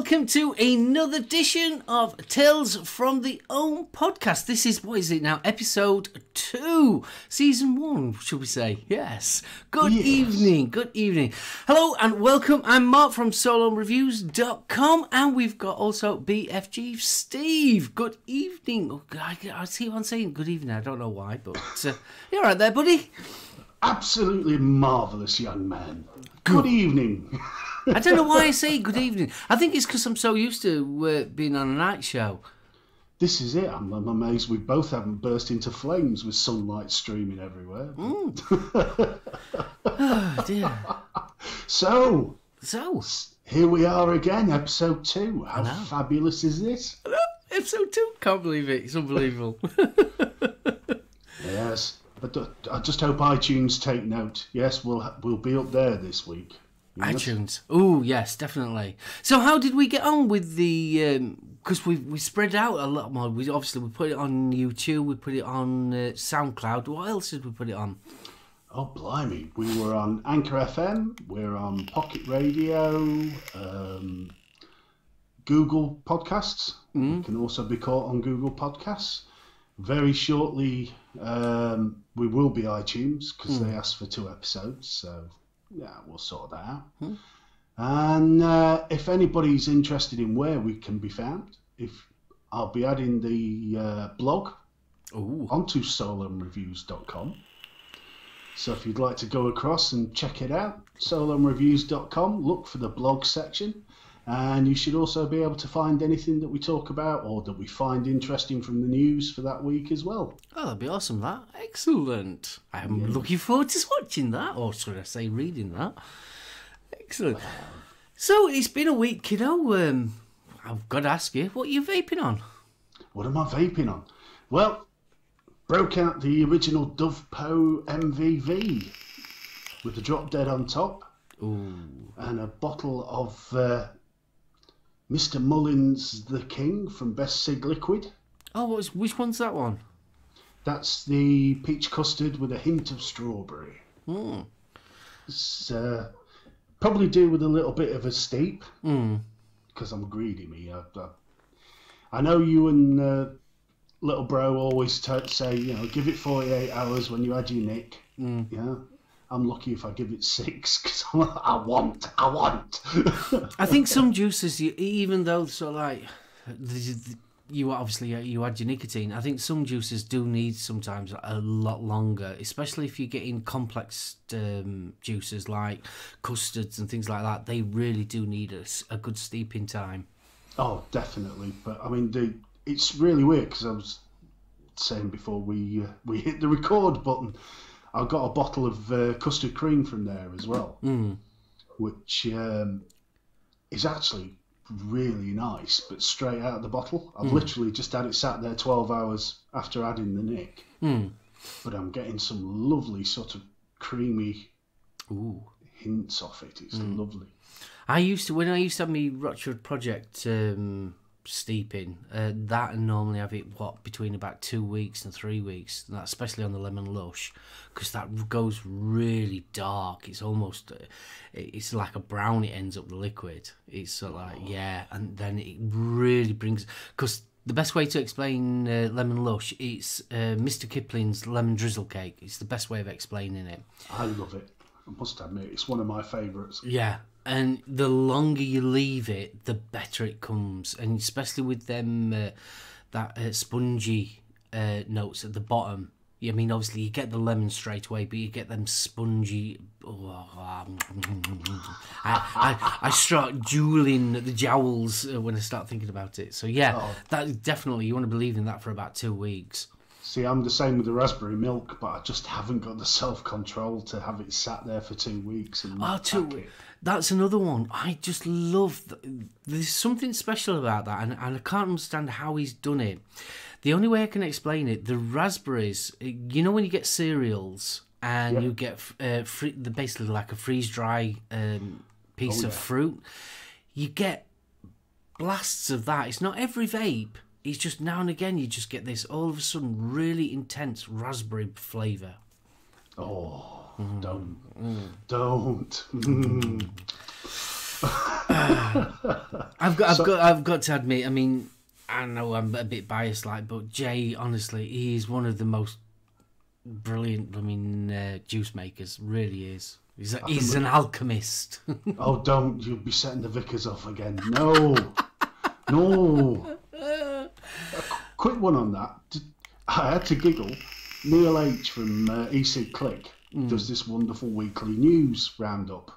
welcome to another edition of Tales from the Own podcast. This is, what is it now? Episode two, season one, should we say? Yes. Good Yes. evening, good evening. Hello and welcome. I'm Mark from soloreviews.com, and we've got also BFG Steve. Good evening. Oh, I, I see one saying good evening. I don't know why, but uh, you're right there, buddy. Absolutely marvellous young man. Good evening. I don't know why I say good evening. I think it's because I'm so used to uh, being on a night show. This is it. I'm, I'm amazed we both haven't burst into flames with sunlight streaming everywhere. Oh dear. So, So, here we are again, episode two. How fabulous is this? episode two. Can't believe it. It's unbelievable. Yes. But uh, I just hope iTunes take note. Yes, we'll we'll be up there this week. ITunes. Oh yes, definitely. So how did we get on with the? Because we we spread out a lot more. We obviously we put it on YouTube. We put it on uh, SoundCloud. What else did we put it on? Oh, blimey. We were on Anchor FM, we're on Pocket Radio, um, Google Podcasts. We can also be caught on Google Podcasts. Very shortly, um, we will be iTunes because they asked for two episodes. So, yeah, we'll sort that out. And uh, if anybody's interested in where we can be found, if I'll be adding the uh, blog Oh, onto solemnreviews.com. So if you'd like to go across and check it out, solemnreviews.com, look for the blog section. And you should also be able to find anything that we talk about or that we find interesting from the news for that week as well. oh, that'd be awesome. That excellent. I'm looking forward to watching that, or should I say, reading that. Excellent. So it's been a week, kiddo. Um, I've got to ask you, what are you vaping on? What am I vaping on? Well, broke out the original Dovpo MVV with the drop dead on top. Ooh. and a bottle of uh, Mr. Mullins the King from Best Sig Liquid. Oh, what was, which one's that one? That's the peach custard with a hint of strawberry. Hmm. It's uh, probably do with a little bit of a steep Hmm. because I'm greedy. Me, I, I, I know you and uh, little bro always t- say, you know, give it 48 hours when you had your nick. Hmm. Yeah. I'm lucky if I give it six because I want, I want. I think some juices, you, even though so like you obviously uh, you add your nicotine, I think some juices do need sometimes a lot longer, especially if you're getting complex um, juices like custards and things like that. They really do need a good steeping time. Oh, definitely. But I mean, the, it's really weird because I was saying before we uh, we hit the record button, I got a bottle of uh, custard cream from there as well, Mm. which um, is actually really nice. But straight out of the bottle, I've literally just had it sat there twelve hours after adding the nick. Mm. But I'm getting some lovely sort of creamy Ooh. hints off it. It's lovely. I used to when I used to have my Rochford project um, steeping. Uh, that and normally have it what between about two weeks and three weeks. That, especially on the lemon lush, because that goes really dark. It's almost uh, it's like a brown. It ends up the liquid. It's sort of like yeah, and then it really brings because. The best way to explain uh, lemon lush, it's uh, Mr. Kipling's lemon drizzle cake. It's the best way of explaining it. I love it. I must admit, it's one of my favourites. Yeah, and the longer you leave it, the better it comes, and especially with them uh, that uh, spongy uh, notes at the bottom. I mean, obviously you get the lemon straight away, but you get them spongy. Oh, um, I, I, I start dueling the jowls uh, when I start thinking about it. So yeah, that definitely you want to believe in that for about two weeks. See, I'm the same with the raspberry milk, but I just haven't got the self control to have it sat there for two weeks. And Oh, two. it. That's another one. I just love. th- There's something special about that, and, and I can't understand how he's done it. The only way I can explain it, the raspberries. You know when you get cereals and Yeah. you get uh, free, the basically like a freeze dry um, piece Oh, of fruit. You get blasts of that. It's not every vape. It's just now and again you just get this all of a sudden really intense raspberry flavour. Oh, don't. Don't. Mm. I've got, I've got, I've got to admit. I mean, I know I'm a bit biased, like, but Jay, honestly, he is one of the most brilliant. I mean, uh, juice makers. Really is. He's, a, he's an alchemist. oh, don't you'll be setting the vicars off again? No, no. A quick one on that. I had to giggle. Neil H from uh, ECigClick does this wonderful weekly news roundup.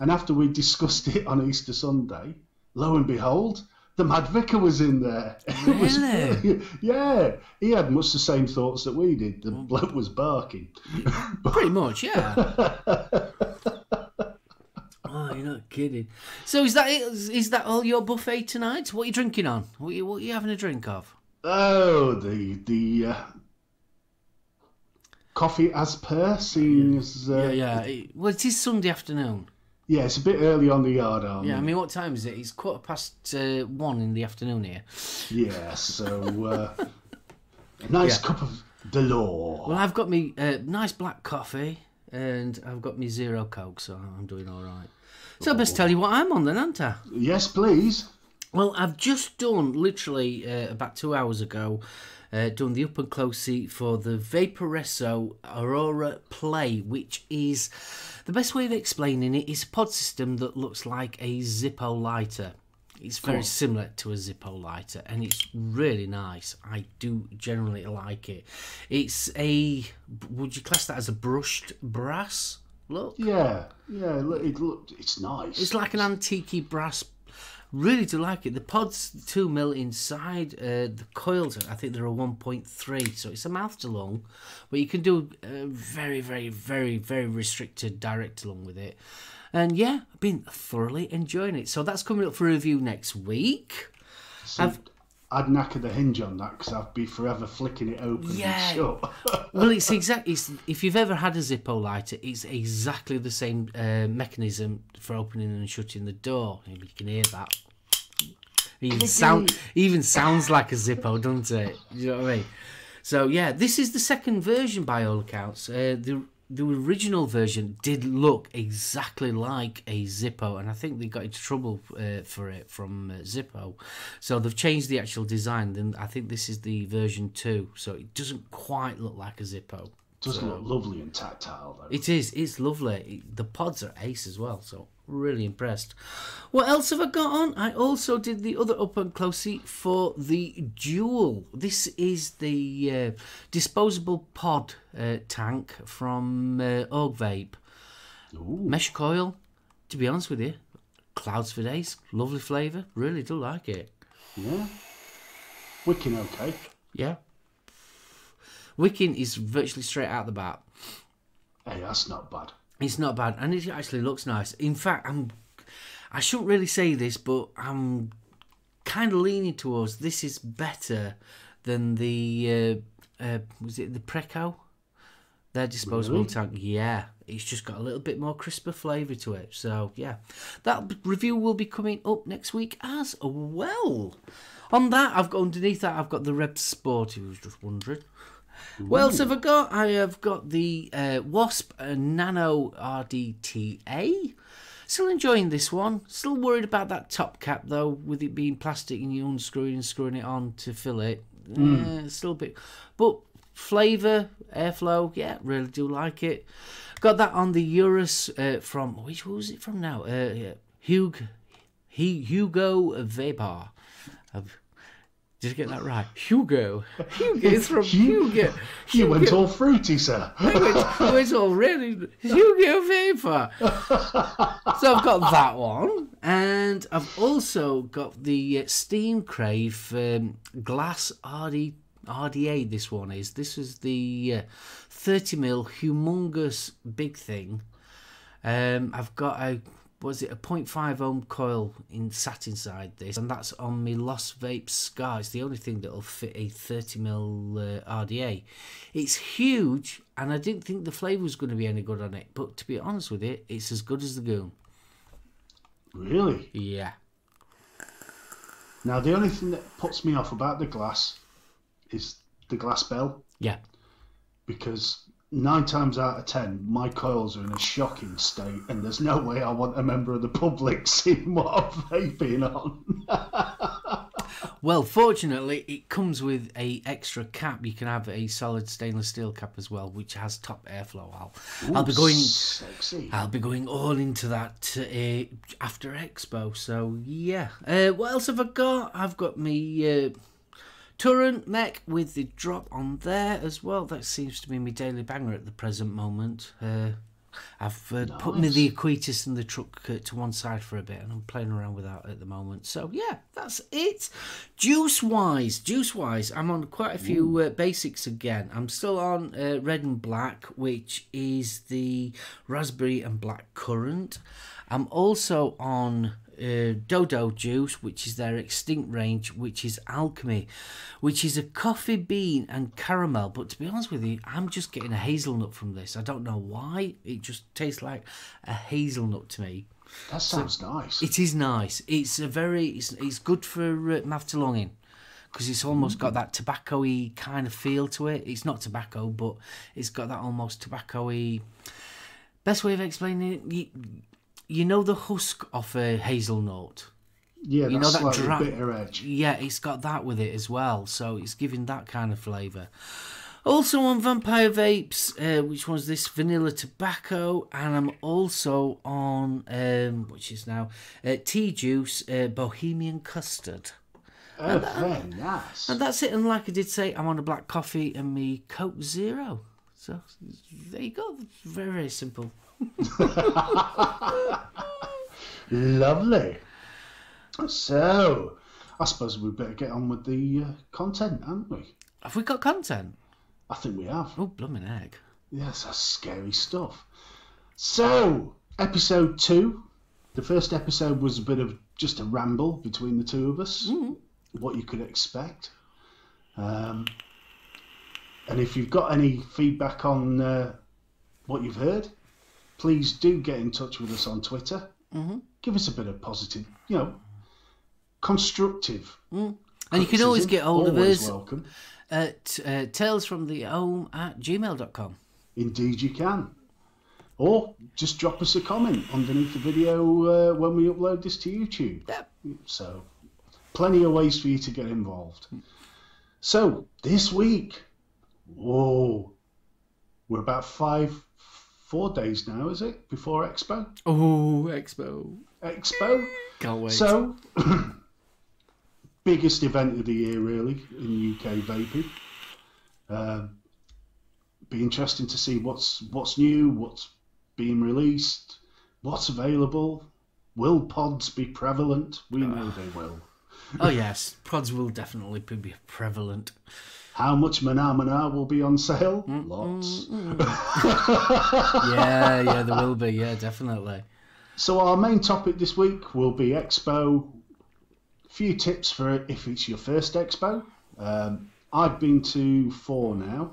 And after we discussed it on Easter Sunday, lo and behold, the Mad Vicar was in there. It was Really? yeah, he had much the same thoughts that we did. The bloke was barking. Pretty much, yeah. you're not kidding. So is that it? Is that all your buffet tonight? What are you drinking on? What are you, what are you having a drink of? Oh, the the uh, coffee as per, seems. uh, Yeah, yeah. Well, it is Sunday afternoon. yeah, it's a bit early on the yard arm. Yeah, I mean, what time is it? It's quarter past uh, one in the afternoon here. Yeah, so uh, a nice Yeah. cup of Delore. Well, I've got me uh, nice black coffee and I've got me zero coke, so I'm doing all right. So I best tell you what I'm on then, aren't I? Yes, please. Well, I've just done literally uh, about two hours ago, uh, done the up and close seat for the Vaporesso Aurora Play, which is the best way of explaining it is a pod system that looks like a Zippo lighter. It's very Cool. similar to a Zippo lighter, and it's really nice. I do generally like it. It's a would you class that as a brushed brass look? Yeah, yeah. Look, it look, it's nice. It's like an antique brass. Really do like it. The pod's two mil inside. Uh, the coils, I think they're a one point three, so it's a mouth to lung, but you can do uh, very, very, very, very restricted direct to lung with it. And yeah, I've been thoroughly enjoying it. So that's coming up for review next week. So I've- I'd knacker the hinge on that because I'd be forever flicking it open Yeah. and shut. Well, it's exactly. It's, if you've ever had a Zippo lighter, it's exactly the same uh, mechanism for opening and shutting the door. Maybe you can hear that. Even sound even sounds like a Zippo, doesn't it? You know what I mean? So yeah, this is the second version by all accounts. Uh, the the original version did look exactly like a Zippo, and I think they got into trouble uh, for it from uh, Zippo. So they've changed the actual design. Then I think this is the version two, so it doesn't quite look like a Zippo. Doesn't look lovely and tactile though. It is. It's lovely. The pods are ace as well. So really impressed. What else have I got on? I also did the other up and close seat for the Dual. This is the uh, disposable pod uh, tank from uh, Og Vape. Ooh. Mesh coil. To be honest with you, clouds for days. Lovely flavour. Really do like it. Yeah. Wicking okay. Yeah. Wicking is virtually straight out the bat. Hey, that's not bad. It's not bad, and it actually looks nice. In fact, I'm. I shouldn't really say this, but I'm kind of leaning towards this is better than the uh, uh, was it the Preco? Their disposable Really? tank. Yeah, it's just got a little bit more crisper flavour to it. So yeah, that review will be coming up next week as well. On that, I've got underneath that I've got the Red Sport. Was just wondering. What else have I got? I have got the uh, Wasp Nano RDTA. Still enjoying this one. Still worried about that top cap though, with it being plastic and you unscrewing and screwing it on to fill it. Uh, still a bit, but flavour, airflow, yeah, really do like it. Got that on the Urus uh, from which was it from now? Uh, yeah, Hugo, he Hugo Vapor. I've, did I get that right? Hugo. Hugo. It's from Hugo. You went all fruity, sir. It all really Hugo Vapor. so I've got that one, and I've also got the uh, Steam Crave um, Glass RD, RDA. This one is. This is the uh, 30 mil humongous big thing. Um, I've got a was it a 0.5 ohm coil in sat inside this, and that's on my Lost Vape Scar. It's the only thing that'll fit a 30 mil uh, RDA. It's huge, and I didn't think the flavour was going to be any good on it. But to be honest with it it's as good as the Goon. Really? Yeah. Now, the only thing that puts me off about the glass is the glass bell Yeah. because nine times out of ten, my coils are in a shocking state, and there's no way I want a member of the public seeing what I'm vaping on. Well, fortunately, it comes with a extra cap. You can have a solid stainless steel cap as well, which has top airflow. I'll, I'll be going. Sexy. I'll be going all into that uh, after Expo. So yeah. Uh, what else have I got? I've got me uh, Turret mech with the drop on there as well. That seems to be my daily banger at the present moment. Uh, I've uh, put me the Equitas and the truck uh, to one side for a bit, and I'm playing around with that at the moment. So yeah, that's it. Juice wise, juice wise, I'm on quite a few uh, basics again. I'm still on uh, red and black, which is the raspberry and black currant. I'm also on uh, Dodo Juice, which is their extinct range, which is Alchemy, which is a coffee bean and caramel. But to be honest with you, I'm just getting a hazelnut from this. I don't know why. It just tastes like a hazelnut to me. That sounds nice. It is nice. It's a very. It's, it's good for uh, mouth to longing because it's almost got that tobacco-y kind of feel to it. It's not tobacco, but it's got that almost tobacco-y. Best way of explaining it, you, know the husk of a hazelnut. yeah, you that's know that dra- bitter edge. Yeah, it's got that with it as well, so it's giving that kind of flavour. Also on Vampire Vapes, uh, which was this vanilla tobacco, and I'm also on, um, which is now uh, Tea Juice uh, Bohemian Custard. Oh, very nice. And that's it. And like I did say, I'm on a black coffee and me Coke Zero. So there you go. Very, very simple. Lovely. So, I suppose we better get on with the uh, content, haven't we? Have we got content? I think we have. Oh, blooming egg. Yes, that's scary stuff. So, episode two. The first episode was a bit of just a ramble between the two of us. What you could expect. Um, and if you've got any feedback on uh, what you've heard, please do get in touch with us on Twitter. Mm-hmm. Give us a bit of positive, you know, constructive. And you can always get hold of us welcome. at uh, talesfromthehome at gmail.com. Indeed, you can. Or just drop us a comment underneath the video uh, when we upload this to YouTube. Yep. So, plenty of ways for you to get involved. So, this week, whoa, we're about five, four days now, is it, before Expo? Oh, Expo. Expo. Can't wait. So, biggest event of the year, really, in UK vaping. Um, be interesting to see what's what's new, what's being released, what's available. Will pods be prevalent? We know they will. oh, yes. Pods will definitely be prevalent. How much Mana Mana will be on sale? Lots. Yeah, yeah, there will be. Yeah, definitely. So our main topic this week will be Expo. Few tips for it if it's your first Expo. Um, I've been to four now.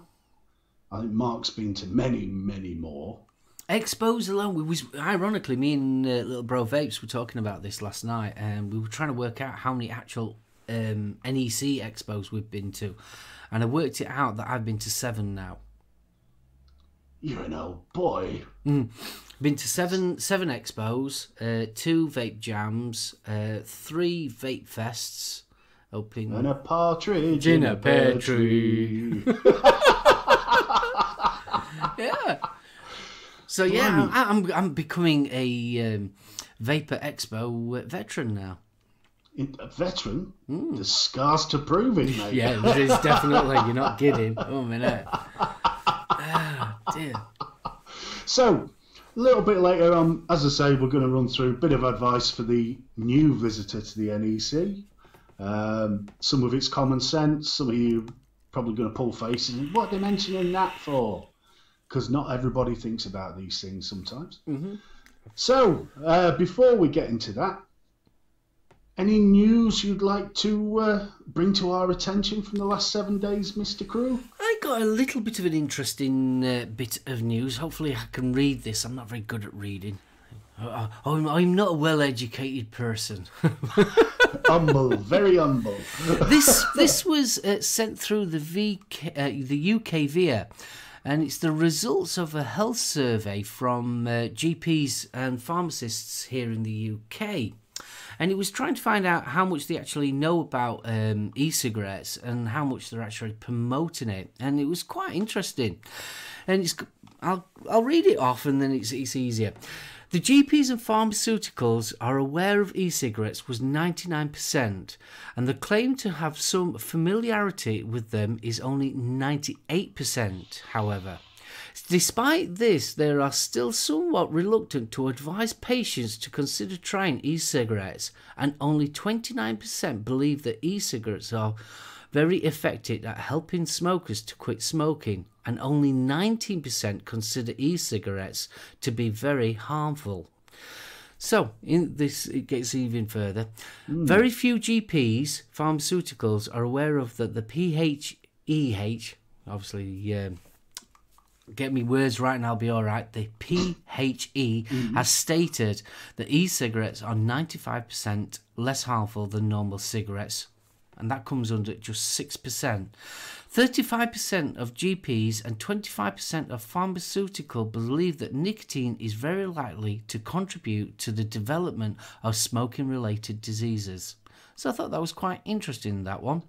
I think Mark's been to many, many more. Expos alone, we was ironically me and uh, little bro Vapes were talking about this last night, and we were trying to work out how many actual um, NEC expos we've been to, and I worked it out that I've been to seven now. You're an old boy. Been to seven seven expos, uh, two vape jams, uh, three vape fests, opening And a partridge In in a pear pear tree. yeah. So yeah. I, I'm I'm becoming a um, Vapor Expo veteran now. A veteran. The scars to prove it, mate. Yeah, it is definitely. You're not kidding. Oh minute. Ah, dear. So, a little bit later on, as I say, we're going to run through a bit of advice for the new visitor to the NEC. Um, some of it's common sense. Some of you probably going to pull faces. and, What are they mentioning that for? Because not everybody thinks about these things sometimes. So, uh, before we get into that, any news you'd like to uh, bring to our attention from the last seven days, Mr. Crew? I got a little bit of an interesting uh, bit of news. Hopefully, I can read this. I'm not very good at reading. Uh, I'm, I'm not a well-educated person. humble, very humble. this this was uh, sent through the VK, uh, the UK VIA, and it's the results of a health survey from uh, GPs and pharmacists here in the UK. And it was trying to find out how much they actually know about um, e cigarettes and how much they're actually promoting it. And it was quite interesting. And it's, I'll, I'll read it off and then it's, it's easier. The GPs and pharmaceuticals are aware of e cigarettes was 99%, and the claim to have some familiarity with them is only 98%, however. Despite this, they are still somewhat reluctant to advise patients to consider trying e cigarettes, and only 29% believe that e cigarettes are very effective at helping smokers to quit smoking, and only 19% consider e cigarettes to be very harmful. So, in this, it gets even further. Very few GPs, pharmaceuticals, are aware of that the PHEH, obviously, um, get me words right and I'll be all right. The PHE mm-hmm. has stated that e cigarettes are 95% less harmful than normal cigarettes, and that comes under just 6%. 35% of GPs and 25% of pharmaceutical believe that nicotine is very likely to contribute to the development of smoking related diseases. So I thought that was quite interesting, that one.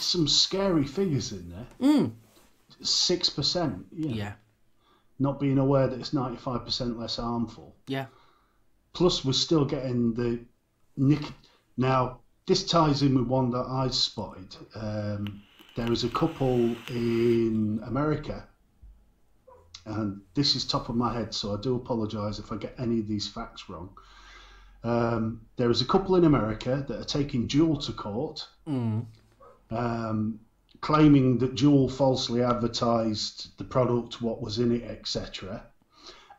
Some scary figures in there. Hmm. Six percent. Yeah. Yeah. Not being aware that it's ninety-five percent less harmful. Yeah. Plus, we're still getting the nick. Now, this ties in with one that I spotted. Um, there is a couple in America, and this is top of my head, so I do apologise if I get any of these facts wrong. Um, there is a couple in America that are taking Juul to court, um, claiming that Juul falsely advertised the product, what was in it, etc.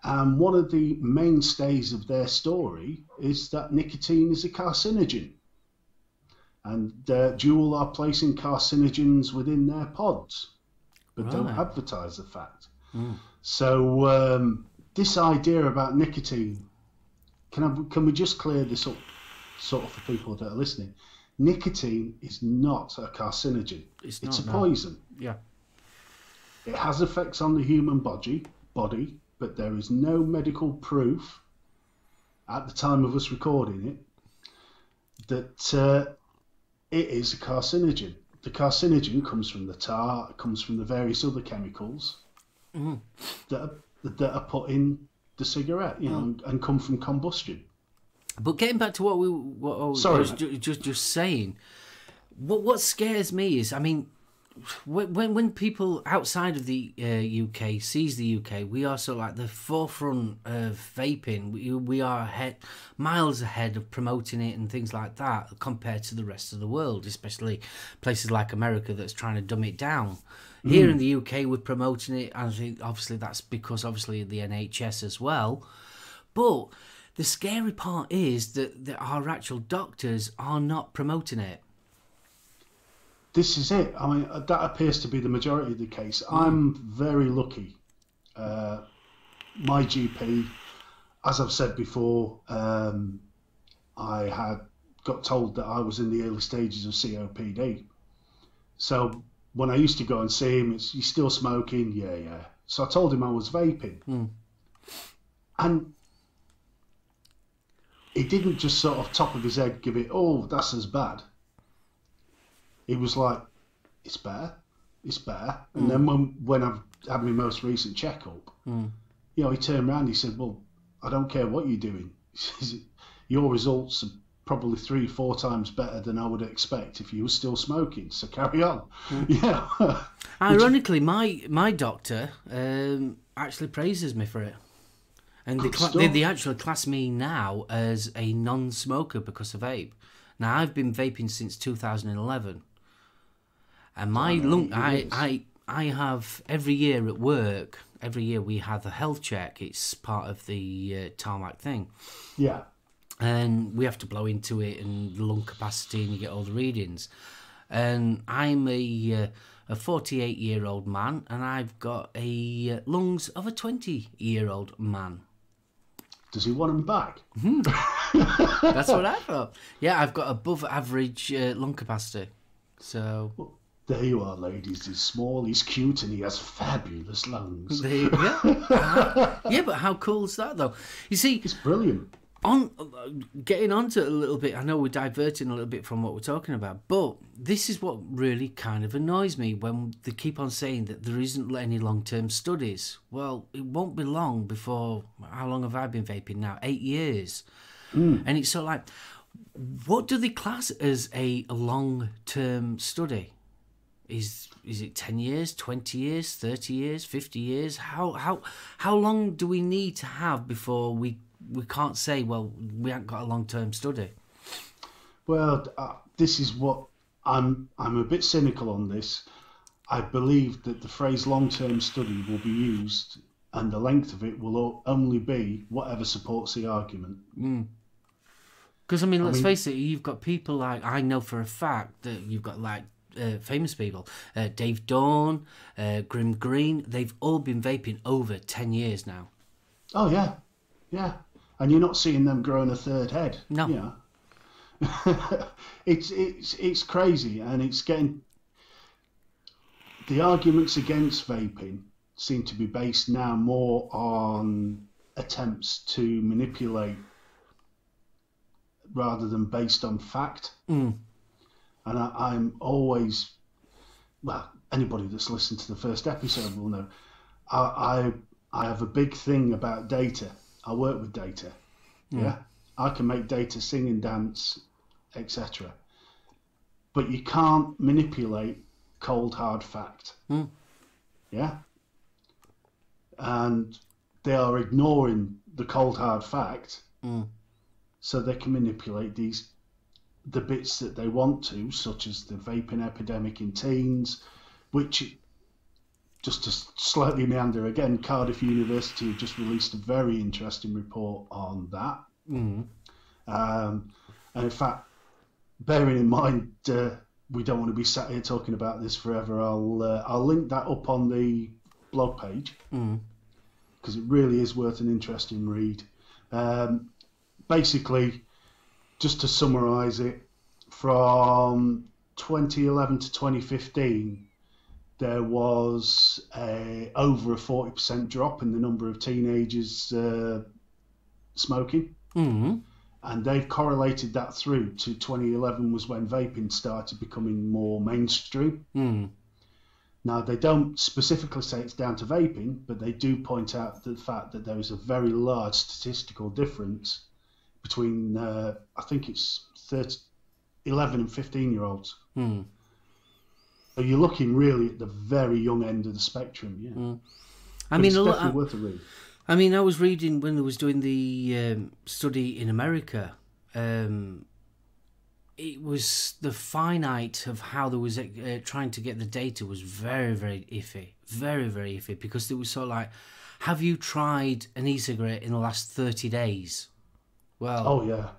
And one of the mainstays of their story is that nicotine is a carcinogen. And uh, Juul are placing carcinogens within their pods, but don't advertise the fact. So um, this idea about nicotine, can I, can we just clear this up, sort of for people that are listening? Nicotine is not a carcinogen. It's It's, a no. poison. Yeah. It has effects on the human body, body, but there is no medical proof at the time of us recording it that uh, it is a carcinogen. The carcinogen comes from the tar, comes from the various other chemicals that are, that are put in the cigarette, you know, and, and come from combustion. But getting back to what we what I was Sorry, ju- just just saying, what what scares me is, I mean, when when, people outside of the uh, UK sees the UK, we are sort of like the forefront of vaping. We we are ahead, miles ahead of promoting it and things like that compared to the rest of the world, especially places like America that's trying to dumb it down. Here in the UK, we're promoting it, and I think obviously that's because obviously the NHS as well. But the scary part is that, that our actual doctors are not promoting it. This is it. I mean, uh, that appears to be the majority of the case. I'm very lucky. Uh, my GP, as I've said before, um, I had got told that I was in the early stages of COPD. So when I used to go and see him, it's you still smoking? Yeah, yeah. So I told him I was vaping, and he didn't just sort of top of his head give it, oh, that's as bad. He was like, it's better, it's better. And mm. then when when I've had my most recent checkup, mm. you know, he turned around, he said, well, I don't care what you're doing. Says, Your results are probably three, four times better than I would expect if you were still smoking. So carry on. Mm. Yeah. Ironically, my my doctor um, actually praises me for it, and they, cla- they they actually class me now as a non-smoker because of vape. Now I've been vaping since 2011, and my lung I. I I have every year at work. Every year we have a health check. It's part of the uh, tarmac thing. yeah. and we have to blow into it and the lung capacity and you get all the readings and i'm a uh, a 48 year old man and i've got a uh, lungs of a 20 year old man Does he want him back? that's what i thought yeah i've got above average uh, lung capacity so There you are, ladies. He's small, he's cute, and he has fabulous lungs. There you go. Ah, yeah, but how cool is that, though? You see, It's brilliant. On getting onto it a little bit. I know we're diverting a little bit from what we're talking about, but this is what really kind of annoys me when they keep on saying that there isn't any long-term studies. Well, it won't be long before. How long have I been vaping now? Eight years, hmm. and it's sort of like, what do they class as a long-term study? Is is it ten years, twenty years, thirty years, fifty years? How how how long do we need to have before we we can't say well we haven't got a long term study? Well, uh, this is what I'm. I'm a bit cynical on this. I believe that the phrase long-term study will be used, and the length of it will only be whatever supports the argument. Because I mean, let's mean- face it, you've got people like I know for a fact that you've got like uh, famous people, uh, Dave Dawn, uh, Grimm Green. They've all been vaping over ten years now. Oh yeah, yeah, and you're not seeing them growing a third head. No. you know. it's it's it's crazy, and it's getting. The arguments against vaping seem to be based now more on attempts to manipulate rather than based on fact. Mm. And I, I'm always, well, anybody that's listened to the first episode will know, I, I, I have a big thing about data. I work with data. Yeah. I can make data sing and dance, etc. But you can't manipulate cold, hard fact. Mm. Yeah. And they are ignoring the cold, hard fact Mm. so they can manipulate these the bits that they want to, such as the vaping epidemic in teens, which just to slightly meander again, Cardiff University have just released a very interesting report on that. Mm. Um, and in fact, bearing in mind uh, we don't want to be sat here talking about this forever, I'll uh, I'll link that up on the blog page Mm. because it really is worth an interesting read. Um, basically, just to summarise it, from 2011 to 2015, there was a, over a 40% drop in the number of teenagers uh, smoking. Mm. And they've correlated that through to 2011 was when vaping started becoming more mainstream. Mm. Now, they don't specifically say it's down to vaping, but they do point out the fact that there is a very large statistical difference between, uh, I think it's 30, 11 and 15 year olds. Mm. So you're looking really at the very young end of the spectrum, yeah. I But mean, it's a lot. definitely worth a read. I mean, I was reading when I was doing the um, study in America. Um, it was the finite of how there was uh, trying to get the data was very, very iffy, very, very iffy because it was sort of like, have you tried an e-cigarette in the last thirty days? Well, Oh, yeah.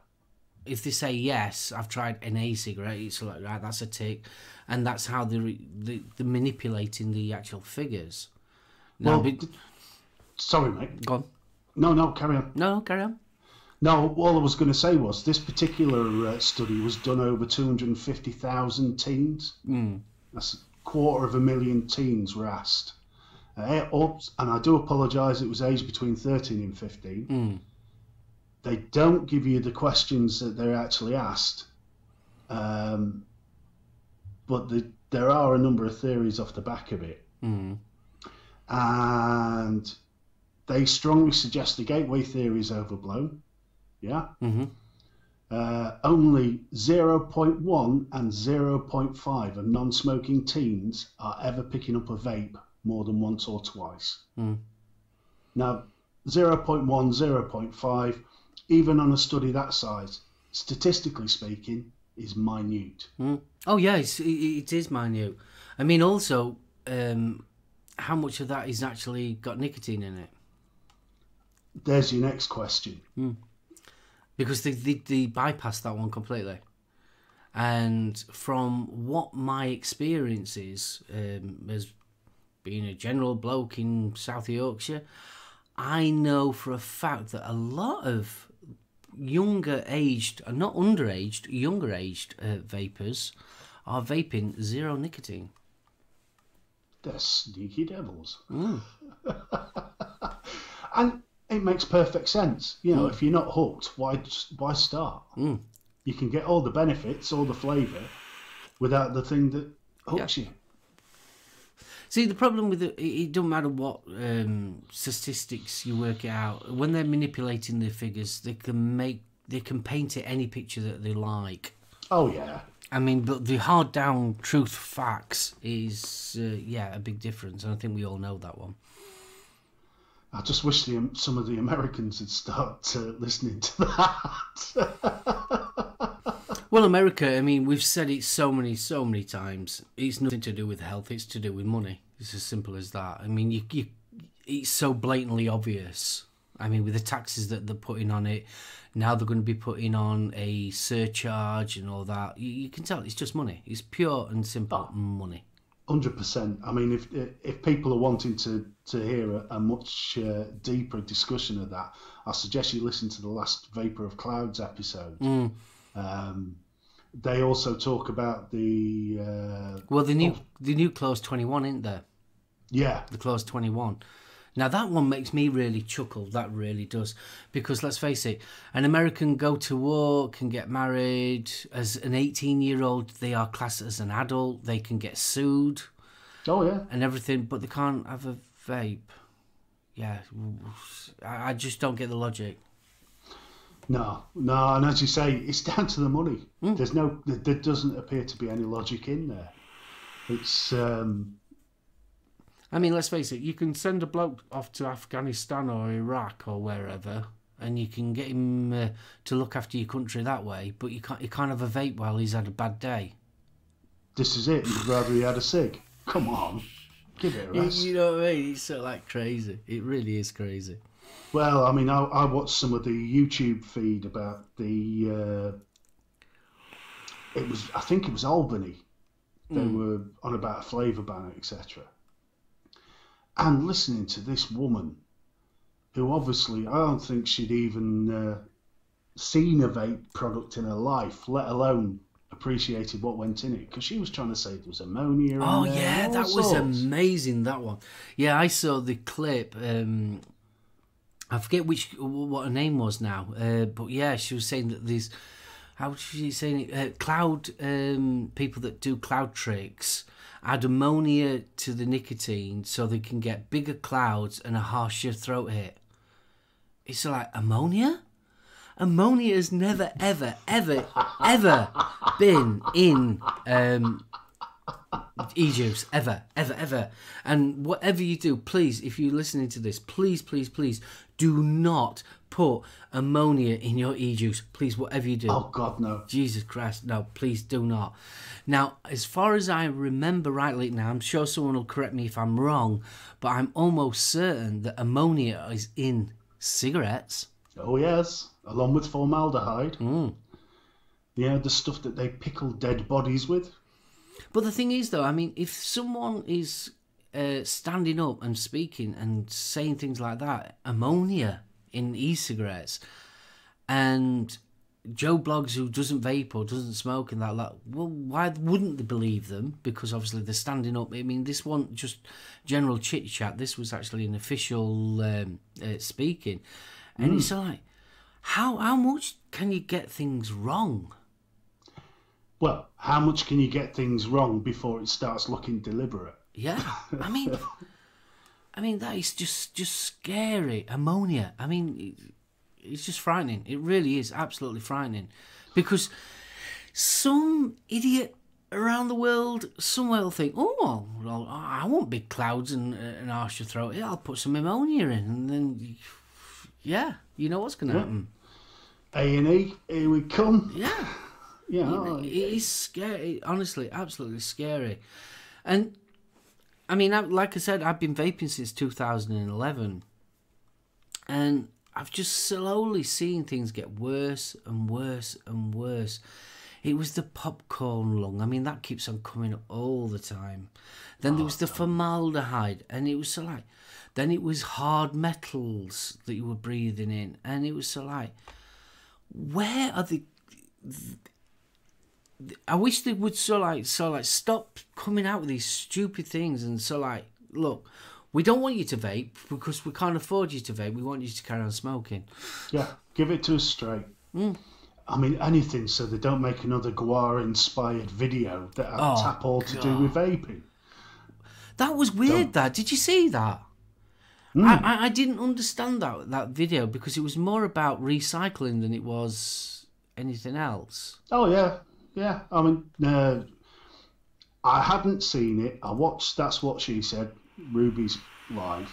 If they say yes, I've tried an e-cigarette, it's like right, that's a tick, and that's how they're, they they're manipulating the actual figures. Now, Well, sorry, mate. go on. No, no, carry on. No, no, carry on. No, all I was going to say was this particular uh, study was done over 250,000 teens. Mm. That's a quarter of a million teens were asked. Uh, and I do apologise, it was aged between 13 and 15. Mm. They don't give you the questions that they're actually asked. Um, but the, there are a number of theories off the back of it. Mm. And they strongly suggest the gateway theory is overblown. Yeah? Mm-hmm. Uh, only 0.1 and 0.5 of non smoking teens are ever picking up a vape more than once or twice. Mm. Now, 0.1, 0.5, even on a study that size, statistically speaking, is minute. Mm. Oh yeah, it's, it, it is minute. I mean, also, um, how much of that is actually got nicotine in it? There's your next question. Because they, they, they bypass that one completely. And from what my experience is, um, as being a general bloke in South Yorkshire, I know for a fact that a lot of younger aged, uh, not underaged, younger aged uh, vapors are vaping zero nicotine. They're sneaky devils. and it makes perfect sense. You know, if you're not hooked, why why start? You can get all the benefits, all the flavour, without the thing that hooks you. See, the problem with it, it don't matter what um, statistics you work it out. When they're manipulating the figures, they can make they can paint it any picture that they like. Oh yeah, I mean, but the hard down truth facts is uh, yeah a big difference, and I think we all know that one. I just wish the, some of the Americans would start uh, listening to that. Well, America, I mean, we've said it so many, so many times. It's nothing to do with health; it's to do with money. It's as simple as that. I mean, you, you it's so blatantly obvious. I mean, with the taxes that they're putting on it, now they're going to be putting on a surcharge and all that. You, you can tell it's just money. It's pure and simple money. Hundred percent. I mean, if if people are wanting to to hear a, a much uh, deeper discussion of that, I suggest you listen to the last Vapor of Clouds episode. Um, they also talk about the uh, Well, the new the new clause twenty one, isn't there? yeah, the clause 21 now that one makes me really chuckle. That really does. Because let's face it an american go to work can get married. As an 18 year old they are classed as an adult. They can get sued. Oh yeah, and everything but they can't have a vape. Yeah. I just don't get the logic no, no, and as you say, it's down to the money. There's no, there, doesn't appear to be any logic in there. It's um, I mean, let's face it, you can send a bloke off to Afghanistan or Iraq or wherever, and you can get him uh, to look after your country that way, but you can't, you can't have a vape while he's had a bad day. this is it. You'd rather he had a cig. Come on, give it a You, rest. you know what I mean? It's so like crazy. It really is crazy. Well, I mean, I, I watched some of the YouTube feed about the. Uh, it was, I think it was Albany. They were on about a flavour ban, etc. And listening to this woman, who obviously I don't think she'd even uh, seen a vape product in her life, let alone appreciated what went in it, because she was trying to say there was ammonia. Oh yeah, that was amazing. That one. Yeah, I saw the clip. Um, I forget which what her name was now, uh, but yeah, she was saying that these. How was she saying it? Uh, cloud um, people that do cloud tricks add ammonia to the nicotine so they can get bigger clouds and a harsher throat hit. It's like ammonia. Ammonia has never, ever, ever, ever been in um, e-juice ever ever ever and whatever you do please if you're listening to this please please please do not put ammonia in your e-juice please whatever you do Oh God, no. jesus christ no please do not now as far as i remember rightly now i'm sure someone will correct me if i'm wrong but i'm almost certain that ammonia is in cigarettes Oh yes, along with formaldehyde. Mm. Yeah, the stuff that they pickle dead bodies with. But the thing is, though, I mean, if someone is uh, standing up and speaking and saying things like that, ammonia in e-cigarettes, and Joe Blogs who doesn't vape or doesn't smoke and that, like, well, why wouldn't they believe them? Because obviously they're standing up. I mean, this wasn't just general chit chat. This was actually an official um, uh, speaking, and it's like, how how much can you get things wrong? Well, how much can you get things wrong before it starts looking deliberate? Yeah, I mean, I mean that is just just scary. Ammonia. I mean, it's just frightening. It really is absolutely frightening, because some idiot around the world somewhere will think, oh, well, I want big clouds and uh, an arch your throat. Yeah, I'll put some ammonia in, and then, yeah, you know what's going to happen. A and E, here we come. Yeah. Oh, yeah, It is scary, honestly, absolutely scary. And I mean, I, like I said, I've been vaping since 2011, and I've just slowly seen things get worse and worse and worse. It was the popcorn lung. I mean, that keeps on coming up all the time. Then there oh, was the formaldehyde, and it was so like, then it was hard metals that you were breathing in, and it was so like, where are the I wish they would so like so like stop coming out with these stupid things and so like look, we don't want you to vape because we can't afford you to vape. We want you to carry on smoking. Yeah, give it to us straight. Hmm. I mean, anything so they don't make another Guar inspired video that have Oh, tap all to do with vaping. That was weird. That did you see that? Hmm. I, I I didn't understand that that video because it was more about recycling than it was anything else. Oh, yeah, yeah. I mean, uh, I hadn't seen it. I watched That's What She Said, Ruby's live.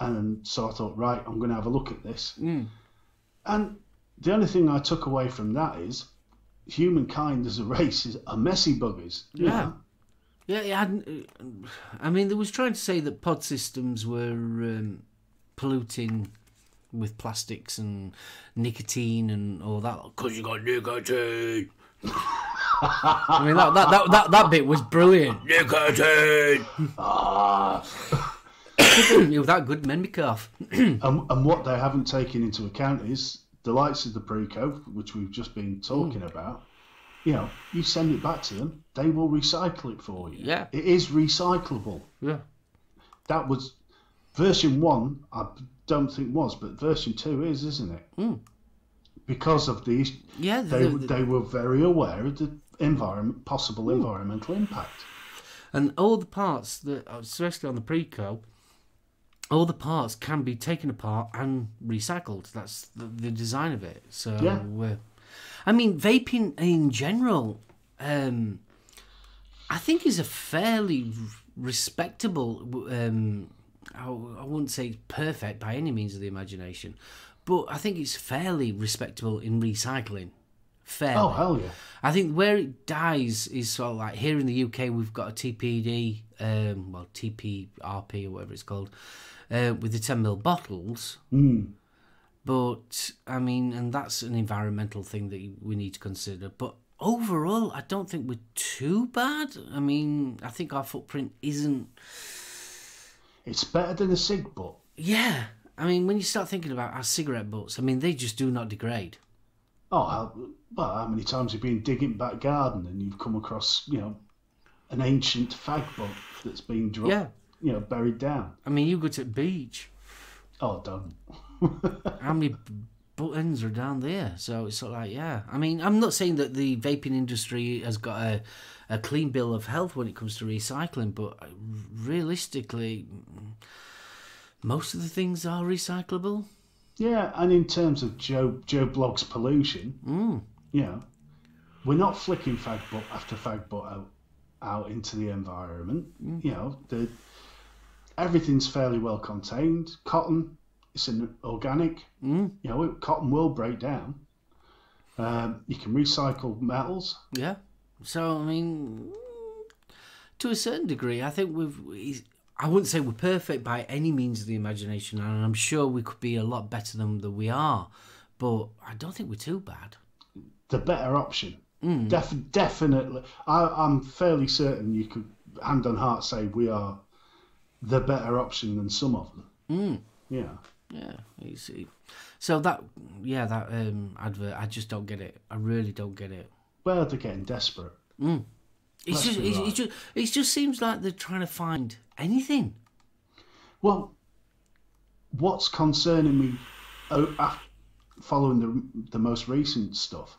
And so I thought, right, I'm going to have a look at this. And the only thing I took away from that is humankind as a race is a messy buggers. Yeah. know? Yeah, it hadn't. uh, I mean, they was trying to say that pod systems were um, polluting with plastics and nicotine and all that because you got nicotine. I mean, that, that, that, that, that bit was brilliant. Nicotine! Ah. It was that good, made me cough. And, and what they haven't taken into account is the likes of the Preco, which we've just been talking about. You know, you send it back to them, they will recycle it for you. Yeah. It is recyclable. Yeah. That was version one, I don't think was, but version two is, isn't it? Because of these, Yeah, they, the- the- they were very aware of the environment, possible environmental impact. And all the parts that, especially on the Preco, all the parts can be taken apart and recycled. That's the, the design of it. So, Yeah. uh, I mean, vaping in general, um, I think is a fairly respectable. Um, I, I wouldn't say perfect by any means of the imagination, but I think it's fairly respectable in recycling. Fairly. Oh, hell yeah. I think where it dies is sort of like here in the UK we've got a TPD, um, well TPRP or whatever it's called, uh, with the 10 ml bottles. Mm. But I mean, and that's an environmental thing that we need to consider. But overall, I don't think we're too bad. I mean, I think our footprint isn't. It's better than a cig but. Yeah, I mean, when you start thinking about our cigarette butts, I mean, they just do not degrade. Oh, how, well, how many times have you been digging back garden and you've come across, you know, an ancient fag butt that's been dropped, Yeah. you know, buried down? I mean, you go to the beach. Oh, don't. how many buttons are down there? So it's sort of like, yeah. I mean, I'm not saying that the vaping industry has got a, a clean bill of health when it comes to recycling, but realistically, most of the things are recyclable. Yeah, and in terms of Joe Joe Blogg's pollution, Mm. you know, we're not flicking fag butt after fag butt out, out into the environment. You know, the everything's fairly well contained. Cotton, it's an organic. Mm. You know, cotton will break down. Um, you can recycle metals. Yeah. So I mean, to a certain degree, I think we've. I wouldn't say we're perfect by any means of the imagination, and I'm sure we could be a lot better than that we are. But I don't think we're too bad. the better option. Def- definitely, I, I'm fairly certain you could, hand on heart, say we are the better option than some of them. Mm. Yeah. Yeah, you see. So that, yeah, that um, advert, I just don't get it. I really don't get it. Well, they're getting desperate. It's just, it's, right. it's just, it just seems like they're trying to find anything. Well, what's concerning me oh, following the, the most recent stuff,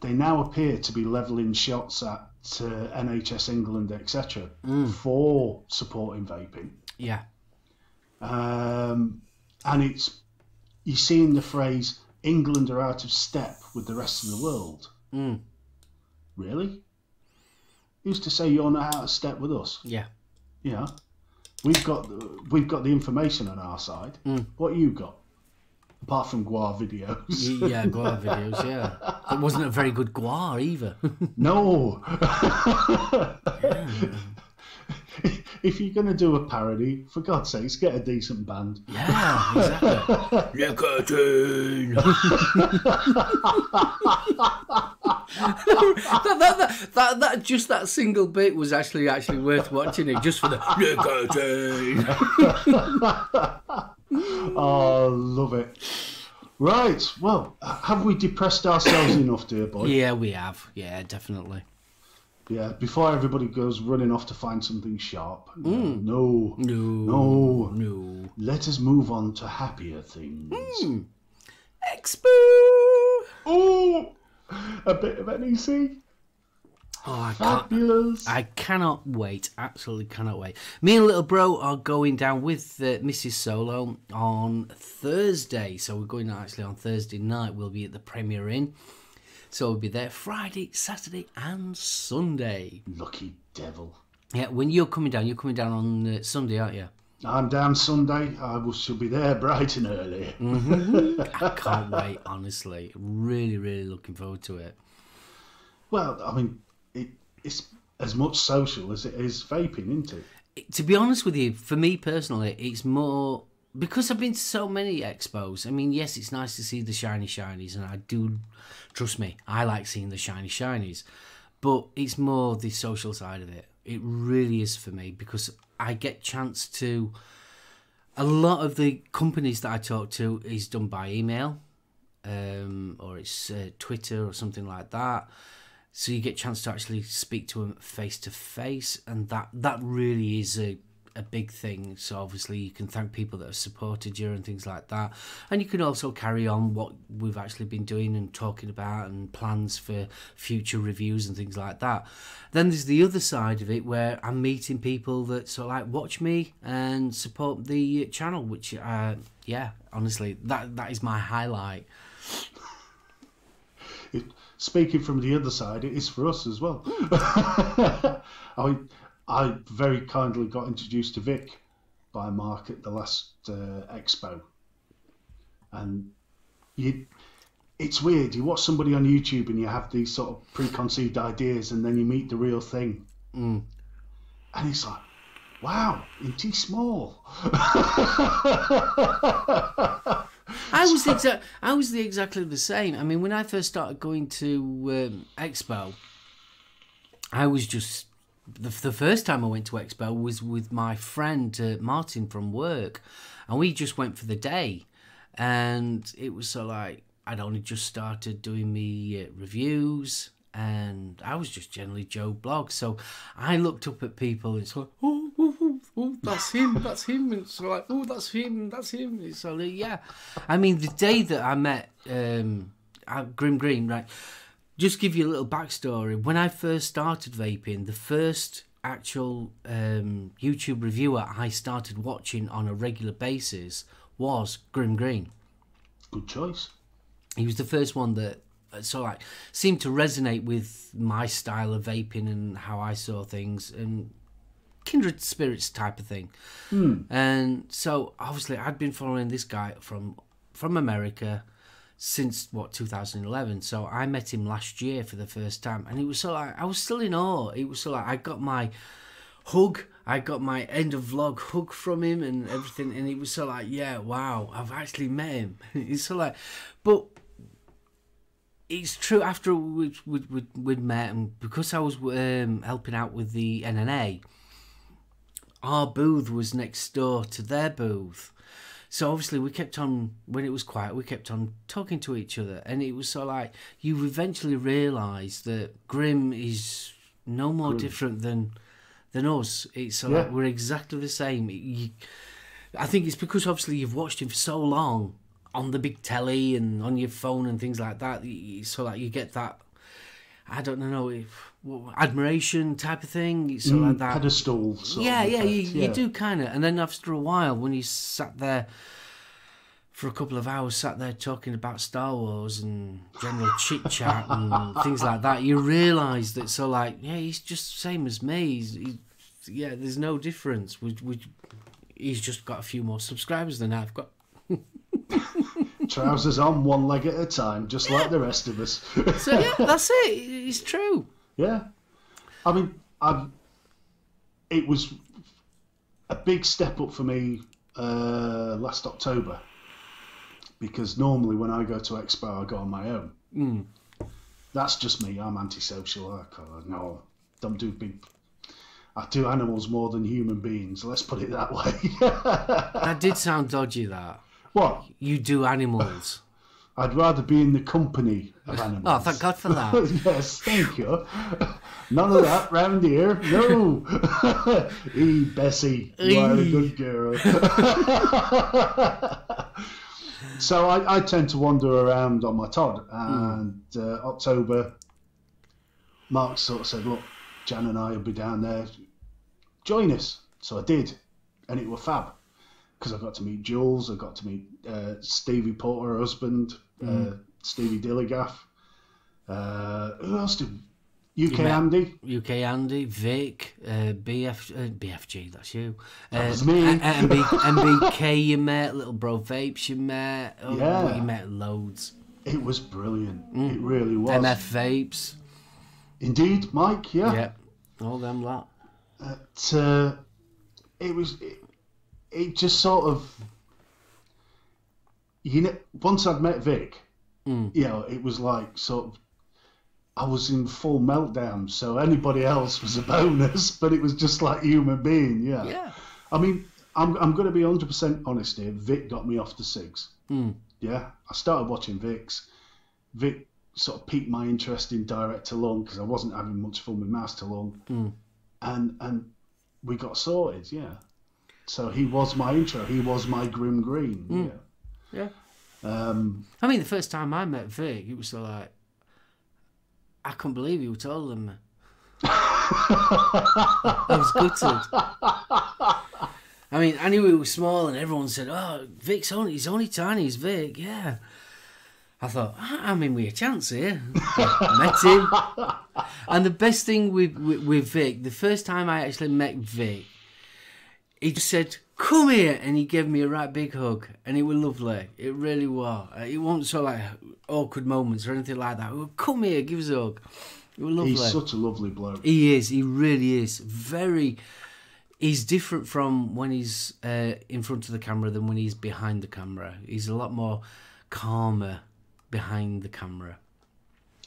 they now appear to be levelling shots at uh, NHS England, etc., for supporting vaping. Yeah, Um, and it's you're seeing the phrase England are out of step with the rest of the world. Mm. Really? Who's to say you're not out of step with us? yeah. You know, we've got the, we've got the information on our side. Mm. What you got? Apart from Gwar videos. Yeah, Gwar videos, yeah. It wasn't a very good Gwar either. no. if you're going to do a parody, for God's sakes, get a decent band. yeah, exactly. Nicotine! that, that, that, that, that, just that single bit was actually actually worth watching it just for the nicotine. Oh, love it. Right. Well, have we depressed ourselves enough, dear boy? Yeah, we have. Yeah, definitely. Yeah. Before everybody goes running off to find something sharp. No. No. No. No. No. Let us move on to happier things. Expo. Oh, a bit of NEC. Oh, I. Fabulous. I cannot wait. Absolutely cannot wait. Me and little bro are going down with uh, Mrs. Solo on Thursday. So we're going actually on Thursday night. We'll be at the Premier Inn. So we'll be there Friday, Saturday, and Sunday. Lucky devil. Yeah, when you're coming down, you're coming down on uh, Sunday, aren't you? I'm down Sunday. I will shall be there bright and early. I can't wait, honestly. Really, really looking forward to it. Well, I mean, it, it's as much social as it is vaping, isn't it? to be honest with you, for me personally, it's more because I've been to so many expos. I mean, yes, it's nice to see the shiny shinies, and I do trust me, I like seeing the shiny shinies, but it's more the social side of it. It really is for me because I get chance to. A lot of the companies that I talk to is done by email, um, or it's uh, Twitter or something like that so you get chance to actually speak to them face to face and that that really is a, a big thing. So obviously you can thank people that have supported you and things like that. And you can also carry on what we've actually been doing and talking about and plans for future reviews and things like that. Then there's the other side of it where i'm meeting people that sort of like watch me and support the channel which uh yeah honestly that that is my highlight. It, speaking from the other side, it is for us as well. I mean, I very kindly got introduced to Vic by Mark at the last uh, expo, and you. It's weird. You watch somebody on YouTube and you have these sort of preconceived ideas, and then you meet the real thing, Mm. and it's like, wow, isn't he small? I was the exa- I was the exactly the same. I mean, when I first started going to um, Expo, I was just the, the first time I went to Expo was with my friend uh, Martin from work, and we just went for the day, and it was so like I'd only just started doing me uh, reviews. And I was just generally Joe Blog, so I looked up at people and like, oh, oh, oh, oh, that's him, that's him, and it's like, oh, that's him, that's him. It's like, yeah. I mean, the day that I met um, Grimm Green, right? Just give you a little backstory. When I first started vaping, the first actual um, YouTube reviewer I started watching on a regular basis was Grimm Green. Good choice. He was the first one that uh, so like seemed to resonate with my style of vaping and how I saw things and kindred spirits type of thing. And so obviously I'd been following this guy from from America since what 2011. So I met him last year for the first time, and it was so like I was still in awe. It was so like I got my hug. I got my end of vlog hug from him and everything, and it was so like, yeah, wow, I've actually met him. it's so like, but it's true after we'd, we'd, we'd, we'd met and because I was um, helping out with the NNA, our booth was next door to their booth. So obviously we kept on when it was quiet. We kept on talking to each other, and it was so like you eventually realise that Grimm is no more different than than us. It's so like we're exactly the same. You, I think it's because obviously you've watched him for so long on the big telly and on your phone and things like that. So like you get that, I don't know, if, admiration type of thing. So like mm, that. Pedestal. Sort Yeah, yeah, you, effect, you do kind of. And then after a while, when you sat there for a couple of hours, sat there talking about Star Wars and general chit chat and things like that, you realise that so like, yeah, he's just the same as me. He's, he, yeah, there's no difference. We, we, he's just got a few more subscribers than I've got. Trousers on, one leg at a time, just like the rest of us. So yeah, that's it. It's true. Yeah, I mean, I've, it was a big step up for me uh, last October because normally when I go to Expo, I go on my own. Mm. That's just me. I'm antisocial. I can't, no, don't do big. I do animals more than human beings. Let's put it that way. That did sound dodgy. That what? you do animals. I'd rather be in the company of animals. Oh, thank God for that. yes, thank you. None of that round here. No. hey, Bessie, you are a good girl. so I, I tend to wander around on my Todd, and uh, October, Mark sort of said, "Look, Jan and I will be down there. Join us." So I did, and it was fab because I got to meet Jules, I got to meet uh, Stevie Porter, her husband, uh, Stevie Dilligaff. Uh, who else did? UK Andy. UK Andy, Vic, uh, BF, uh, BFG, that's you. Uh, was me. uh, MB, MBK you met, Little Bro Vapes you met. Oh, Yeah. You met loads. It was brilliant. It really was. MF Vapes. Indeed, Mike. Yeah. Yep. All them lot. But, uh, it was. It, it just sort of. You know, once I'd met Vic, mm. you know, it was like sort of. I was in full meltdown, so anybody else was a bonus, but it was just like human being, yeah. Yeah. I mean, I'm, I'm going to be 100% honest here. Vic got me off the SIGs. Mm. Yeah. I started watching Vic's. Vic sort of piqued my interest in direct to lung because I wasn't having much fun with mouth to lung. Mm. And, and we got sorted, yeah. So he was my intro. He was my Grimm Green. Yeah. Yeah. Um, I mean, the first time I met Vic, it was like, I couldn't believe you were taller than me. I was gutted. I mean, I knew he was small, and everyone said, "Oh, Vic's only he's only tiny, he's Vic." Yeah. I thought, "I- I'm in with a chance here. met him, and the best thing with, with with Vic, the first time I actually met Vic, he just said, "Come here," and he gave me a right big hug, and it was lovely. It really was. Uh, It wasn't so like awkward moments or anything like that. Come here, give us a hug. It was lovely. he's such a lovely bloke. He is. He really is. Very. He's different from when he's uh, in front of the camera than when he's behind the camera. He's a lot more calmer behind the camera.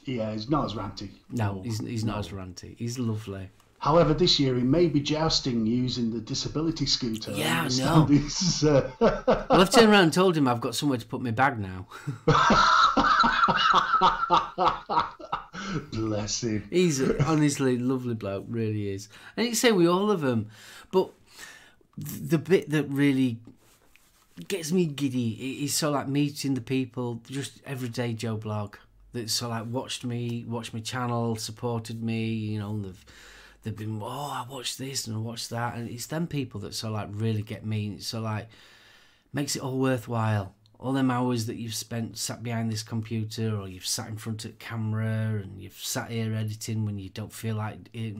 Yeah, he's not as ranty. No, he's, he's not as ranty. He's lovely. However, this year he may be jousting using the disability scooter. Yeah, I know. He's, uh, Well, I've turned around and told him I've got somewhere to put my bag now. bless him. He's a, honestly a lovely bloke, really is. And you say we all of them, but the bit that really gets me giddy is so like meeting the people, just everyday Joe blog that so like watched me, watched my channel, supported me. You know, they've they've been oh I watched this and I watched that, and it's them people that so like really get me. so like makes it all worthwhile. All them hours that you've spent sat behind this computer, or you've sat in front of the camera, and you've sat here editing when you don't feel like it,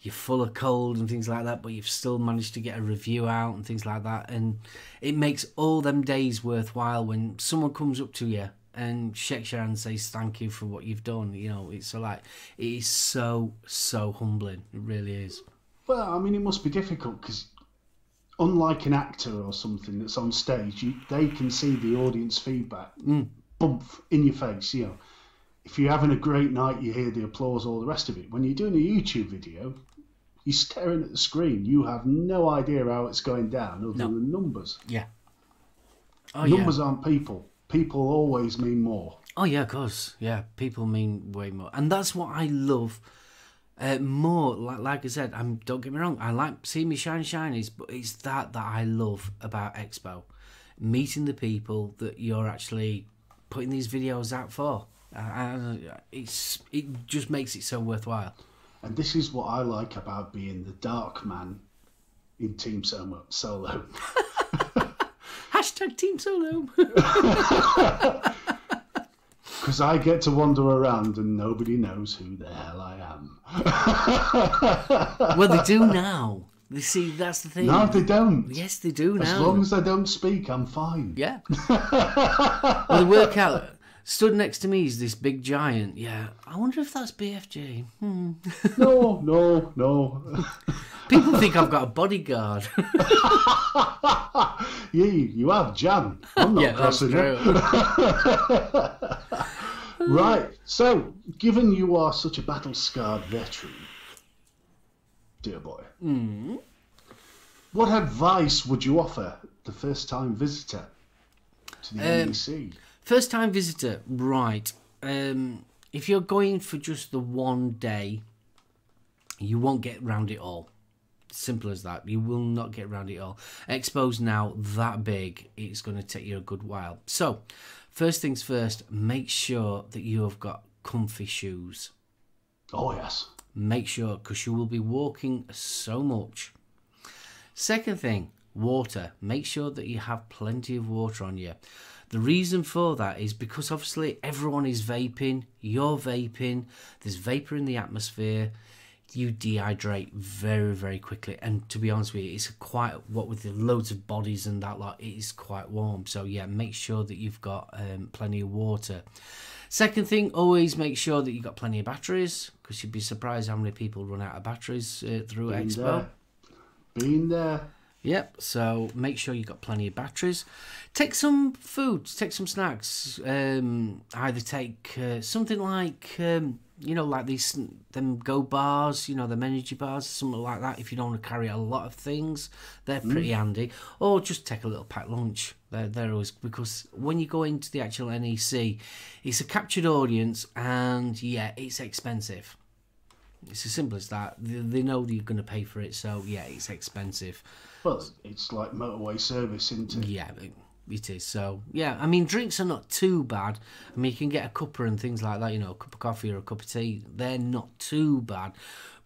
you're full of cold and things like that, but you've still managed to get a review out and things like that, and it makes all them days worthwhile when someone comes up to you and shakes your hand and says thank you for what you've done. You know, it's so like it is so so humbling. It really is. Well, I mean, it must be difficult because, unlike an actor or something that's on stage, you, they can see the audience feedback mm. bump in your face. You know, if you're having a great night, you hear the applause, all the rest of it. When you're doing a YouTube video, you're staring at the screen. You have no idea how it's going down other No. than numbers. Yeah. Oh yeah. numbers aren't people. People always mean more. Oh yeah, of course. Yeah, people mean way more, and that's what I love. Uh, more like, like I said, I'm don't get me wrong. I like seeing me shine shinies, but it's that that I love about Expo, meeting the people that you're actually putting these videos out for. Uh, and it's it just makes it so worthwhile. And this is what I like about being the dark man in Team Solo. Hashtag Team Solo. Because I get to wander around and nobody knows who the hell I am. well, they do now. They see that's the thing. No, they don't. Yes, they do now. As long as I don't speak, I'm fine. Yeah. well, the workout stood next to me is this big giant. Yeah. I wonder if that's BFG. Hmm. No, no, no. People think I've got a bodyguard. you, you have Jan. I'm not yeah, crossing it. Right. So, given you are such a battle scarred veteran, dear boy, Hmm. what advice would you offer the first time visitor to the Um, NEC? First time visitor, right. Um, if you're going for just the one day, you won't get round it all. Simple as that. You will not get round it all. Expo's now that big, it's going to take you a good while. So, first things first, make sure that you have got comfy shoes. Oh, yes. Make sure, because you will be walking so much. Second thing, water. Make sure that you have plenty of water on you. The reason for that is because obviously everyone is vaping, you're vaping, there's vapor in the atmosphere, you dehydrate very, very quickly. And to be honest with you, it's quite what with the loads of bodies and that lot, it is quite warm. So, yeah, make sure that you've got um, plenty of water. Second thing, always make sure that you've got plenty of batteries because you'd be surprised how many people run out of batteries uh, through Been Expo. there. Been there. Yep. So make sure you've got plenty of batteries. Take some food. Take some snacks. Um, either take uh, something like um, you know, like these them go bars. You know, them energy bars, something like that. If you don't want to carry a lot of things, they're pretty handy. Or just take a little packed lunch. They're, they're always because when you go into the actual NEC, it's a captured audience, and yeah, it's expensive. It's as simple as that. They, they know that you're going to pay for it, so yeah, it's expensive. Well, it's like motorway service, isn't it? Yeah, it- it is. So yeah, I mean, drinks are not too bad. I mean, you can get a cuppa and things like that. You know, a cup of coffee or a cup of tea. They're not too bad.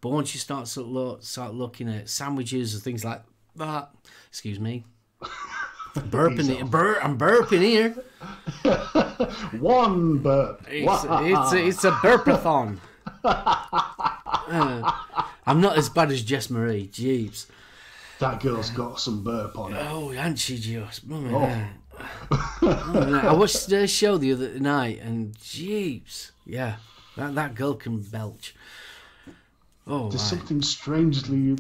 But once you start sort of look, start looking at sandwiches and things like that, excuse me, burping it, bur- I'm burping here. One burp. It's it's, it's a burpathon. Uh, I'm not as bad as Jess Marie. Jeeves. That girl's got some burp on it. Oh, ain't she just? Oh. I watched the show the other night, and jeeps, yeah, that that girl can belch. Oh, There's my. something strangely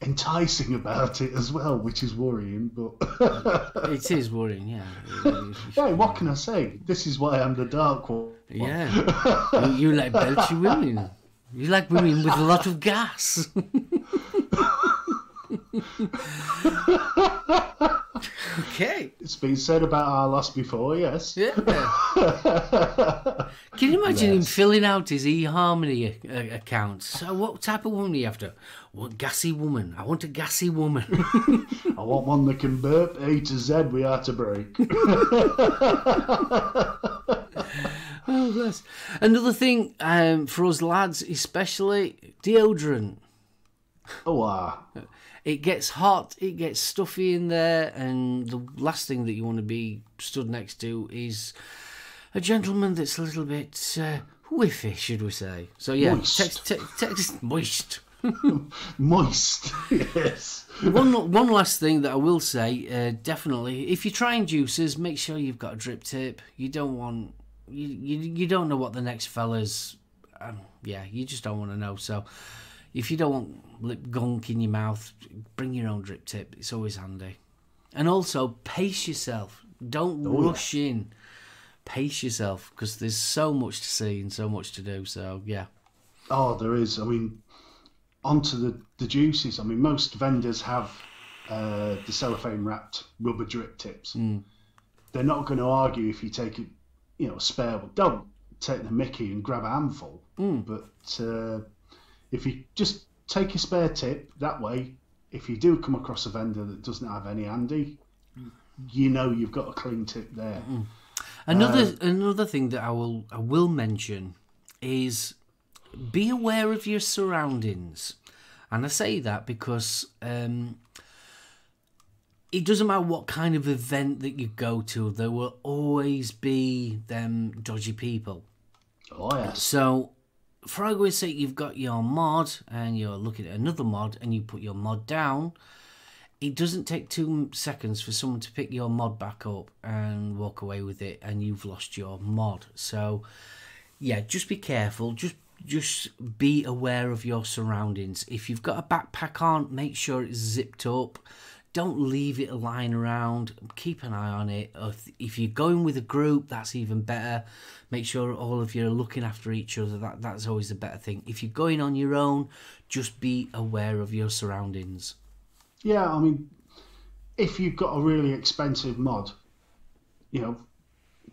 enticing about it as well, which is worrying. But it is worrying, yeah. hey, what can I say? This is why I'm the dark one. Yeah, you, you like belchy women. You like women with a lot of gas. okay. It's been said about our last before, yes. Yeah. Can you imagine him filling out his eHarmony uh, account? So, what type of woman are you after? What gassy woman? I want a gassy woman. I want one that can burp A to Z. We are to break. oh, bless. Another thing um, for us lads, especially deodorant. oh, ah. It gets hot, it gets stuffy in there, and the last thing that you want to be stood next to is a gentleman that's a little bit uh, whiffy, should we say? So yeah, Moist. text, text, text, moist. Moist. yes. one one last thing that I will say, uh, definitely, if you're trying juices, make sure you've got a drip tip. You don't want you you, you don't know what the next fella's. Um, yeah, you just don't want to know. So, if you don't want lip gunk in your mouth, bring your own drip tip. It's always handy. And also, pace yourself. Don't Oh, yeah. rush in. Pace yourself because there's so much to see and so much to do. So yeah, Oh, there is. I mean, onto the, the juices. I mean, most vendors have uh, the cellophane wrapped rubber drip tips. They're not going to argue if you take it, you know, a spare one. Don't take the Mickey and grab a handful. But uh, if you just take a spare tip, that way, if you do come across a vendor that doesn't have any handy, you know you've got a clean tip there. Another another thing that I will I will mention is be aware of your surroundings, and I say that because um, it doesn't matter what kind of event that you go to, there will always be them dodgy people. Oh, yes. So, for argument's sake, you've got your mod and you're looking at another mod and you put your mod down. It doesn't take two seconds for someone to pick your mod back up and walk away with it, and you've lost your mod. So, yeah, just be careful. Just just be aware of your surroundings. If you've got a backpack on, make sure it's zipped up. Don't leave it lying around. Keep an eye on it. If, if you're going with a group, that's even better. Make sure all of you are looking after each other. That that's always a better thing. If you're going on your own, just be aware of your surroundings. Yeah, I mean, if you've got a really expensive mod, you know,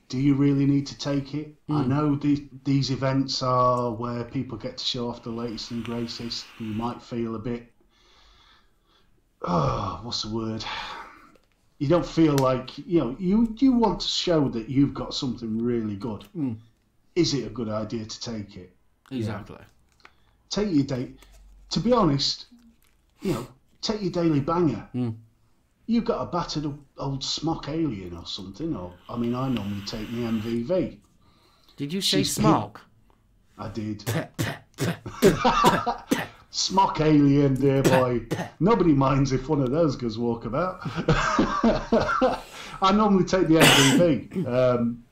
do you really need to take it? I hmm. know the, these events are where people get to show off the latest and greatest. You might feel a bit, oh, what's the word? You don't feel like you know you you want to show that you've got something really good. Hmm. Is it a good idea to take it? Exactly. Take your day. To be honest, you know, take your daily banger. Hmm. You've got a battered old Smok Alien or something, or I mean, I normally take my MVV. Did you say She's smock? I did. Smok Alien, dear boy. Nobody minds if one of those goes walkabout. I normally take the MVV. Um,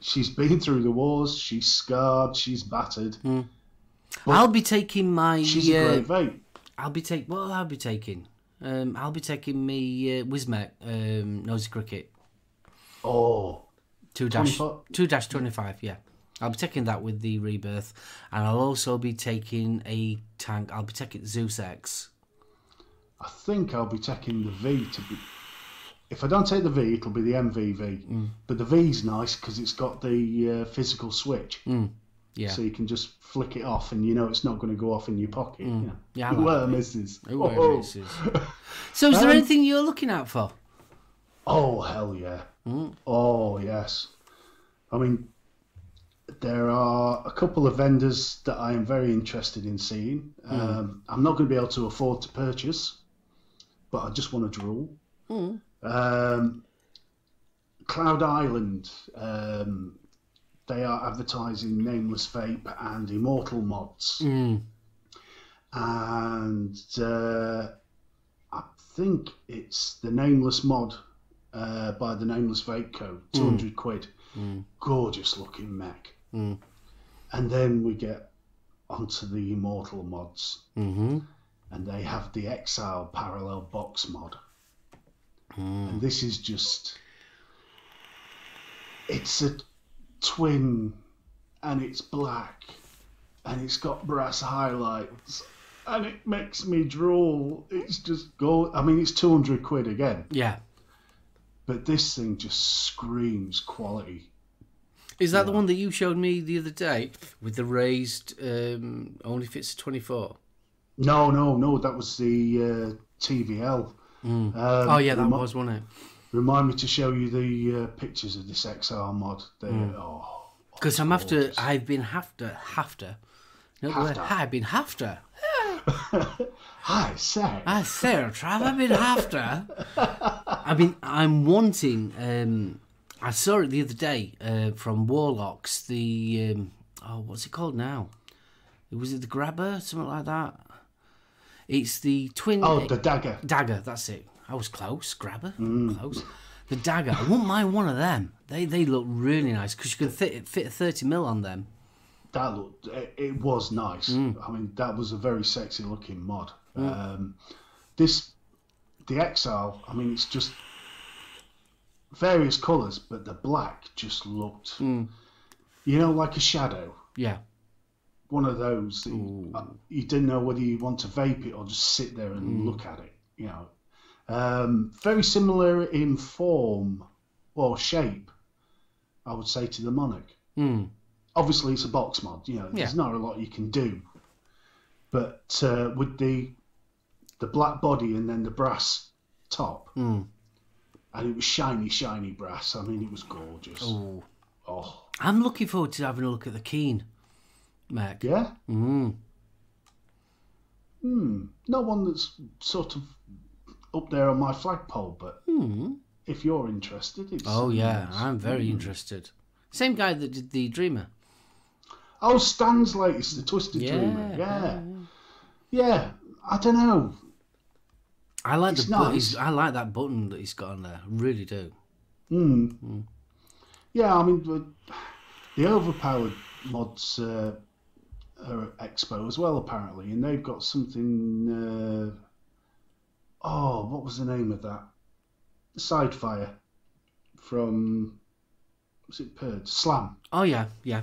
she's been through the wars. She's scarred. She's battered. I'll be taking my. She's a uh, great vape. I'll be taking. What will I be taking? Um, I'll be taking me uh, Wismec um, Noisy Cricket Oh, two dash 24? two dash twenty five. Yeah, I'll be taking that with the rebirth, and I'll also be taking a tank. I'll be taking Zeus X. I think I'll be taking the V to be. If I don't take the V, it'll be the MVV. But the V's nice because it's got the uh, physical switch, Yeah, so you can just flick it off, and you know it's not going to go off in your pocket. You know. Yeah, like Where misses. Who were Oh, misses? So, is there Um, anything you're looking out for? Oh hell yeah! Oh yes. I mean, there are a couple of vendors that I am very interested in seeing. Um, I'm not going to be able to afford to purchase, but I just want to drool. Um, Cloud Island. Um, they are advertising Nameless Vape and Immortal mods, Mm. and uh, I think it's the Nameless mod uh, by the Nameless Vape Co. 200 quid. Gorgeous looking mech. Mm. And then we get onto the Immortal mods, Mm-hmm. and they have the Exile Parallel Box mod. And this is just. It's a twin, and it's black, and it's got brass highlights, and it makes me drool. It's just go. I mean, it's 200 quid again. Yeah. But this thing just screams quality. Is that the one that you showed me the other day with the raised um, only fits a 24? No, no, no. That was the uh, TVL. Um, oh, yeah, that remi- was, wasn't it? Remind me to show you the uh, pictures of this XR mod. They, Hmm. oh, Because I'm after, I've been after, after. No, After. I've been after. hi, say. I say, Trav, I've been after. I mean, I'm wanting. Um, I saw it the other day uh, from Warlocks. The um, oh, what's it called now? Was it the Grabber, something like that? It's the twin oh, the dagger. dagger. That's it. I was close. Grabber, close. The dagger. I wouldn't mind one of them. They they look really nice because you can fit fit a thirty mil on them. That looked. It, it was nice. Hmm. I mean, that was a very sexy looking mod. Um, this, the Exile. I mean, it's just various colours, but the black just looked. Hmm. You know, like a shadow. Yeah. one of those that you, uh, you didn't know whether you want to vape it or just sit there and Hmm. look at it. You know, um, very similar in form or shape, I would say to the Monarch. Mm. Obviously, it's a box mod. You know, there's Yeah. not a lot you can do, but uh, with the the black body and then the brass top, Mm. And it was shiny, shiny brass. I mean, it was gorgeous. Oh. Oh, I'm looking forward to having a look at the Keen, Mac. yeah. Mm. Hmm. Not one that's sort of up there on my flagpole, but if you're interested, it's. Hmm. Oh yeah, it's- I'm very interested. Same guy that did the Dreamer. Oh, Stan's latest, the Twisted Yeah, Dreamer. Yeah. Yeah. I don't know. I like It's the nice. I like that button that he's got on there. I really do. Hmm. Yeah, I mean, the, overpowered mods uh, are at Expo as well, apparently, and they've got something. Uh, oh, what was the name of that? Sidefire from. Was it Purge? Slam. Oh yeah, yeah.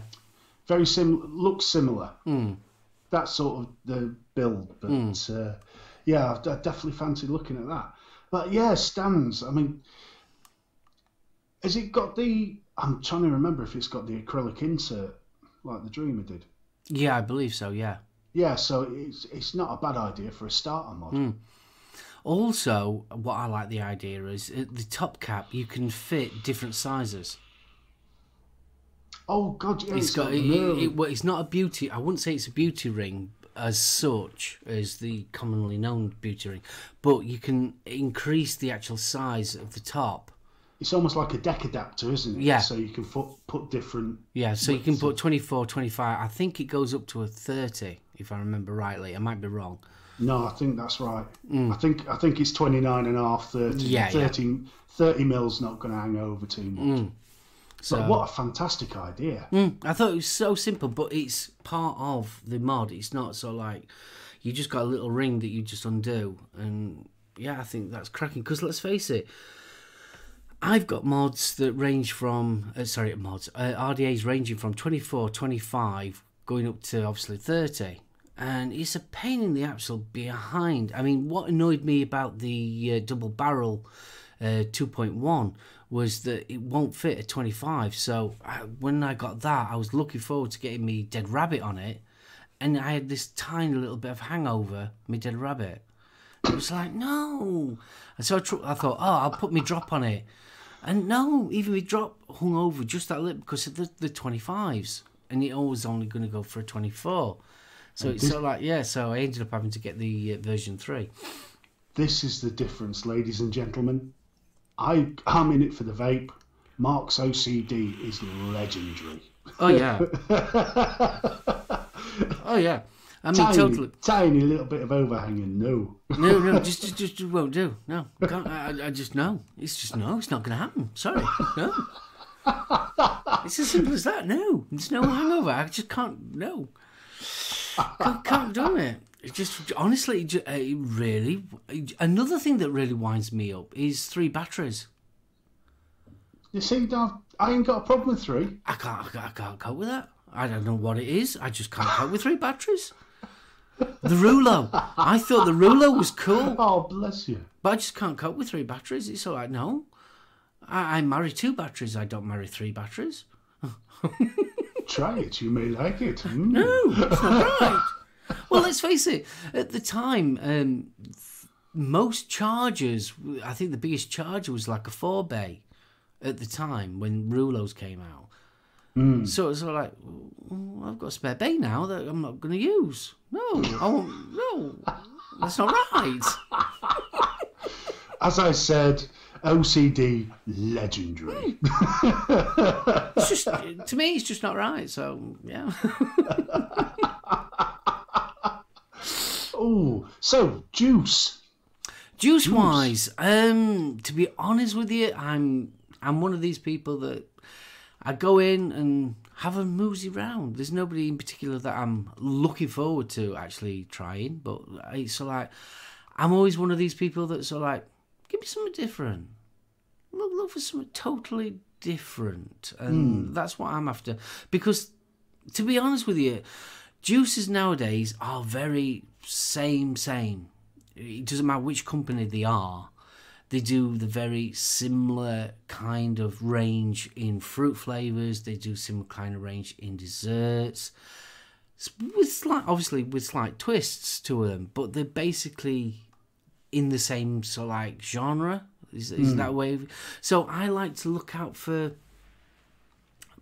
Very sim. Looks similar. Mm. That sort of the build, but uh, yeah, I, definitely fancy looking at that. But yeah, stands. I mean, has it got the I'm trying to remember if it's got the acrylic insert like the Dreamer did. Yeah, I believe so. Yeah. Yeah, so it's it's not a bad idea for a starter mod. Hmm. Also, what I like the idea is at the top cap you can fit different sizes. Oh God, yeah, It's it's got got it, it, well, it's not a beauty. I wouldn't say it's a beauty ring as such as the commonly known beauty ring, but you can increase the actual size of the top. It's almost like a deck adapter, isn't it? Yeah. So you can put put different. Yeah, so you can put 24, 25. I think it goes up to a 30, if I remember rightly. I might be wrong. No, I think that's right. I think I think it's 29 and a half, 30. Mm. Yeah, yeah. 30, 30 mils not going to hang over too much. So But what a fantastic idea! Mm, I thought it was so simple, but it's part of the mod. It's not so like you just got a little ring that you just undo, and yeah, I think that's cracking. Because let's face it, I've got mods that range from uh, sorry, mods uh, RDAs ranging from 24, 25, going up to obviously 30. And it's a pain in the absolute behind. I mean, what annoyed me about the uh, double barrel uh, 2.1 was that it won't fit a 25. So I, when I got that, I was looking forward to getting me Dead Rabbit on it. And I had this tiny little bit of hangover, me Dead Rabbit. It was like, no. And so I, tr- I thought, oh, I'll put me drop on it. And no, even my drop hung over just that little because of the, the 25s. And it was only going to go for a 24. So it's sort of like, yeah, so I ended up having to get the uh, version 3. This is the difference, ladies and gentlemen. I I'm in it for the vape. Mark's OCD is legendary. Oh, yeah. oh, yeah. I mean, Tiny, totally. tiny little bit of overhanging. No, No, no, just, just, just won't do. No, can't, I, I just no. It's just no. It's not going to happen. Sorry, no. It's as simple as that. No, there's no hangover. I just can't. No, can't, can't do it. It just honestly, it really. Another thing that really winds me up is three batteries. you see, I've, I ain't got a problem with three. I can't, I can't, I can't cope with that. I don't know what it is. I just can't cope with three batteries. The Reuleaux. I thought the Reuleaux was cool. Oh, bless you. But I just can't cope with three batteries. It's all right. No, I, I marry two batteries. I don't marry three batteries. Try it. You may like it. Mm. No, it's not right. Well, let's face it. At the time, um, most chargers. I think the biggest charger was like a four bay. At the time when Reuleauxs came out. So it's sort of like, "Oh, I've got a spare bay now that I'm not going to use. No, I won't. No, that's not right. As I said, OCD legendary. It's just to me, it's just not right. So yeah. oh, so juice. Juice wise, um, to be honest with you, I'm I'm one of these people that I go in and have a moosey round. There's nobody in particular that I'm looking forward to actually trying, but it's of like I'm always one of these people that's of like, give me something different. Look, look for something totally different, and that's what I'm after. Because to be honest with you, juices nowadays are very same same. It doesn't matter which company they are. They do the very similar kind of range in fruit flavors. They do similar kind of range in desserts, with slight, obviously with slight twists to them. But they're basically in the same sort of like genre. Is, is hmm. that way? So I like to look out for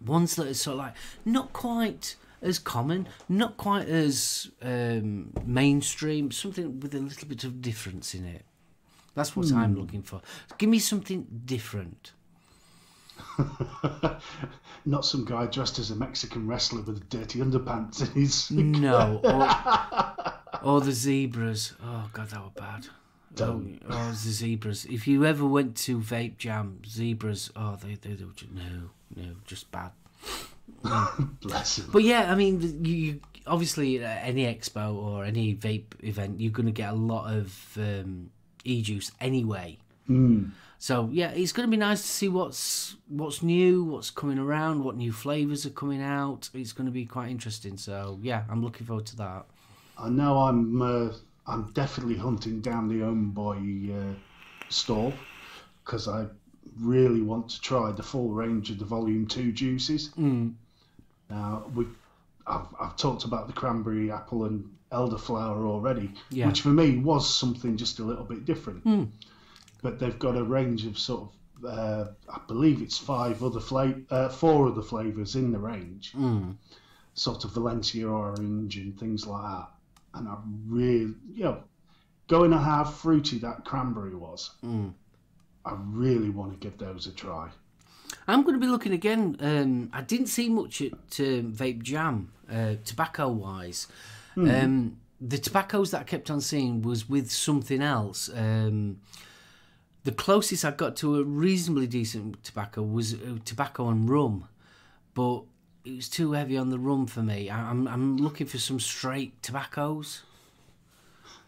ones that are sort of like not quite as common, not quite as um, mainstream, something with a little bit of difference in it. That's what I'm looking for. Give me something different. Not some guy dressed as a Mexican wrestler with dirty underpants in his. No. Or, or the zebras. Oh, God, that were bad. Don't. Oh, oh, the zebras. If you ever went to Vape Jam, zebras, oh, they, they, they were just, no, no, just bad. Bless him. But yeah, I mean, you, you obviously at any expo or any vape event, you're going to get a lot of um, e-juice anyway. So yeah, it's going to be nice to see what's what's new, what's coming around, what new flavors are coming out. It's going to be quite interesting. So yeah, I'm looking forward to that. I know I'm. Uh, I'm definitely hunting down the Homeboy uh, stall because I really want to try the full range of the Volume Two juices. Mm. Now we, I've, I've talked about the cranberry, apple, and elderflower already, Yeah. which for me was something just a little bit different. Hmm. But they've got a range of sort of, uh, I believe it's five other flavor, uh, four other flavors in the range, Mm. sort of Valencia orange and things like that. And I really, you know, going on how fruity that cranberry was, Mm. I really want to give those a try. I'm going to be looking again. Um, I didn't see much at um, Vape Jam, uh, tobacco wise. Um, the tobaccos that I kept on seeing was with something else. Um, the closest I got to a reasonably decent tobacco was uh, tobacco and rum, but it was too heavy on the rum for me. I, I'm I'm looking for some straight tobaccos.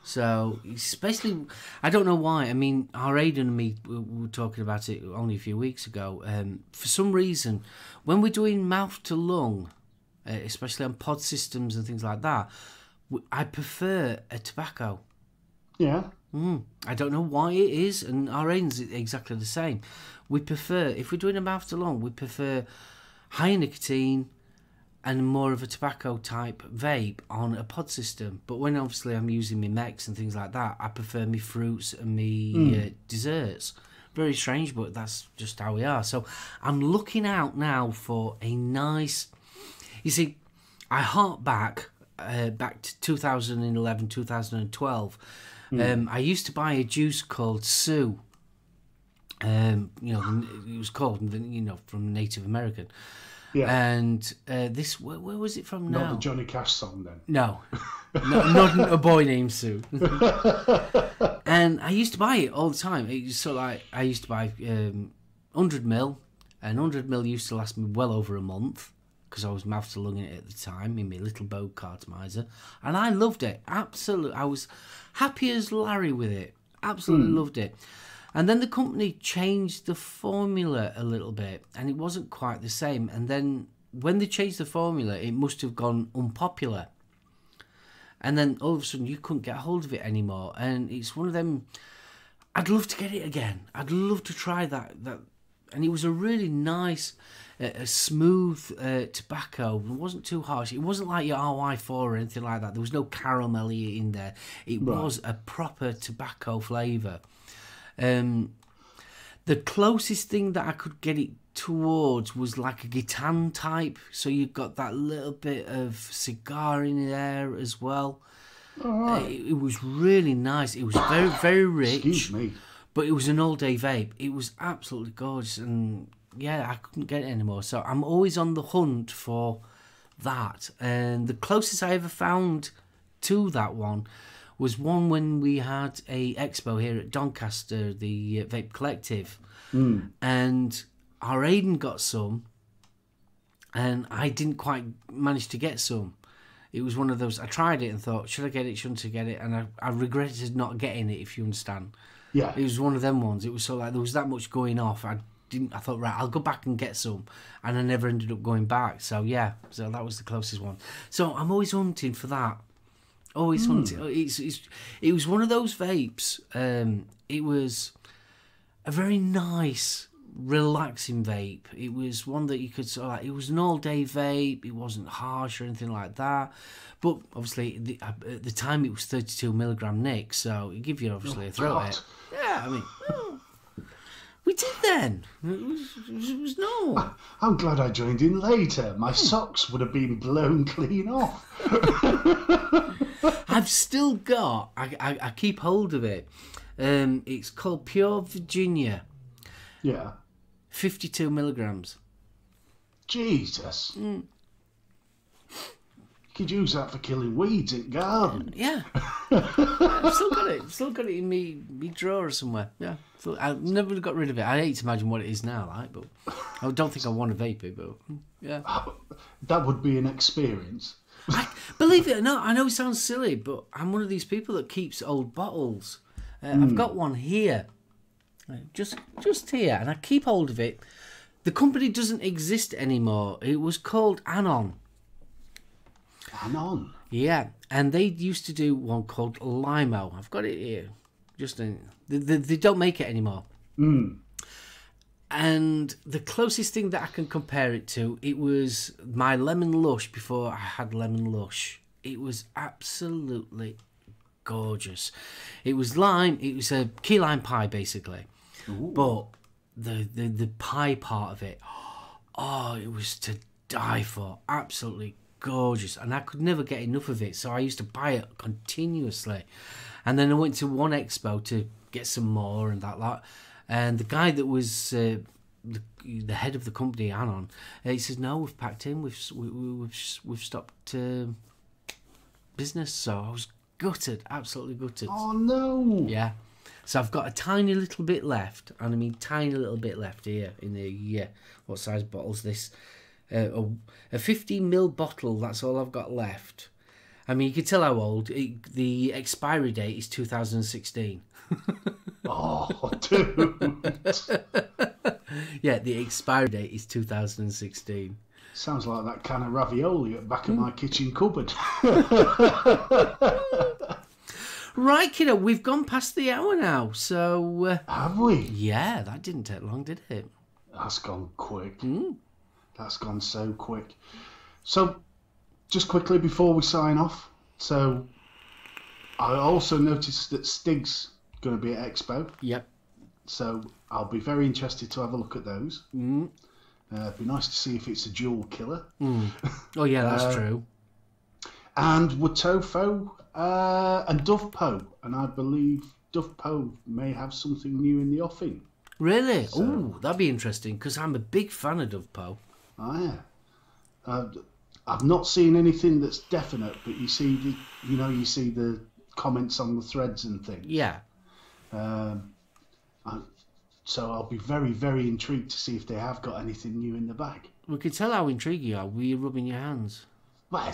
So, especially, I don't know why. I mean, our Aiden and me we we were talking about it only a few weeks ago. Um, for some reason, when we're doing mouth to lung, uh, especially on pod systems and things like that, I prefer a tobacco. Yeah, Mm, I don't know why it is, and our Aiden's exactly the same. We prefer, if we're doing a mouth to lung, we prefer high nicotine and more of a tobacco type vape on a pod system. But when obviously I'm using my mechs and things like that, I prefer me fruits and me uh, desserts. Very strange, but that's just how we are. So I'm looking out now for a nice. You see, I hark back uh, back to 2011, 2012. Um, I used to buy a juice called Sue. Um, you know, it was called, you know, from Native American. Yeah. And uh, this, where, where was it from Not now? the Johnny Cash song then. No, no not a boy named Sue. and I used to buy it all the time. It was of like I used to buy um, 100 mil, and 100 mil used to last me well over a month because I was mouth to lung it at the time in my little bow cartomizer, and I loved it. Absolutely, I was happy as Larry with it. Absolutely loved it. And then the company changed the formula a little bit, and it wasn't quite the same. And then when they changed the formula, it must have gone unpopular. And then all of a sudden you couldn't get hold of it anymore. And it's one of them i'd love to get it again. I'd love to try that that. And it was a really nice uh, a smooth uh, tobacco. It wasn't too harsh. It wasn't like your ry4 or anything like that. There was no caramelly in there. It was a proper tobacco flavour um, the closest thing that I could get it towards was like a Gitan type. So you've got that little bit of cigar in there as well. All It, it was really nice. It was very, very rich, Excuse me. but it was an all day vape. It was absolutely gorgeous. And yeah, I couldn't get it anymore. So I'm always on the hunt for that. And the closest I ever found to that one was one when we had a expo here at Doncaster, the uh, Vape Collective, and our Aiden got some, and I didn't quite manage to get some. It was one of those. I tried it and thought, should I get it? Shouldn't I get it? And I, I regretted not getting it. If you understand, Yeah. it was one of them ones. It was so like there was that much going off. I didn't. I thought right, I'll go back and get some, and I never ended up going back. So yeah, so that was the closest one. So I'm always hunting for that. Always hunting. It's, it's it was one of those vapes. Um, it was a very nice, relaxing vape. It was one that you could sort of like. It was an all-day vape. It wasn't harsh or anything like that. But obviously, the, uh, at the time it was 32 milligram nick, so it give you obviously a throat God. Yeah, I mean, we did then. It was, it was, no. I'm glad I joined in later. My socks would have been blown clean off. I've still got. I, I, I keep hold of it. Um, it's called Pure Virginia, Yeah. 52 milligrams. Jesus. Mm. You could use that for killing weeds in garden. Yeah. I've still got it. Still got it in me, me drawer somewhere. Yeah. So I never got rid of it. I hate to imagine what it is now, like, but I don't think I want to vape it, but yeah. That would be an experience. I, believe it or not, I know it sounds silly, but I'm one of these people that keeps old bottles. Uh, I've got one here, just just here, and I keep hold of it. The company doesn't exist anymore. It was called Anon. Anon. Yeah, and they used to do one called Limo. I've got it here. Just in, they, they, they don't make it anymore. Mm. And the closest thing that I can compare it to, it was my lemon lush before I had lemon lush. It was absolutely gorgeous. It was lime. It was a key lime pie basically, but the, the the pie part of it, oh, it was to die for. Absolutely gorgeous, and I could never get enough of it. So I used to buy it continuously, and then I went to one expo to get some more and that lot. And the guy that was uh, the, the head of the company, Anon, uh, he says, "No, we've packed in. We've we, we, we've we've stopped um business." So I was gutted, absolutely gutted. Oh no! Yeah. So I've got a tiny little bit left, and I mean tiny little bit left here in the yeah. What size bottle's this? Uh, a, a 15 mil bottle. That's all I've got left. I mean, you can tell how old. It, the expiry date is 2016. Oh, dude. Yeah, the expiry date is 2016. Sounds like that can of ravioli at the back of my kitchen cupboard. Right, kiddo, we've gone past the hour now. So uh, Have we? yeah, that didn't take long, did it? That's gone quick. That's gone so quick. So, just quickly before we sign off, so I also noticed that Stig's going to be at Expo, Yep. so I'll be very interested to have a look at those. Mm. Uh, it'd be nice to see if it's a dual killer. Oh yeah, that's Uh, true. And Wotofo uh, and Dovpo, and I believe Dovpo may have something new in the offing. Really? Oh, that'd be interesting because I'm a big fan of Dovpo. Oh yeah. Uh, I've not seen anything that's definite, but you see the, you know, you see the comments on the threads and things. Yeah. Um, so I'll be very, very intrigued to see if they have got anything new in the bag. We can tell how intrigued you are. Were you rubbing your hands? Oh.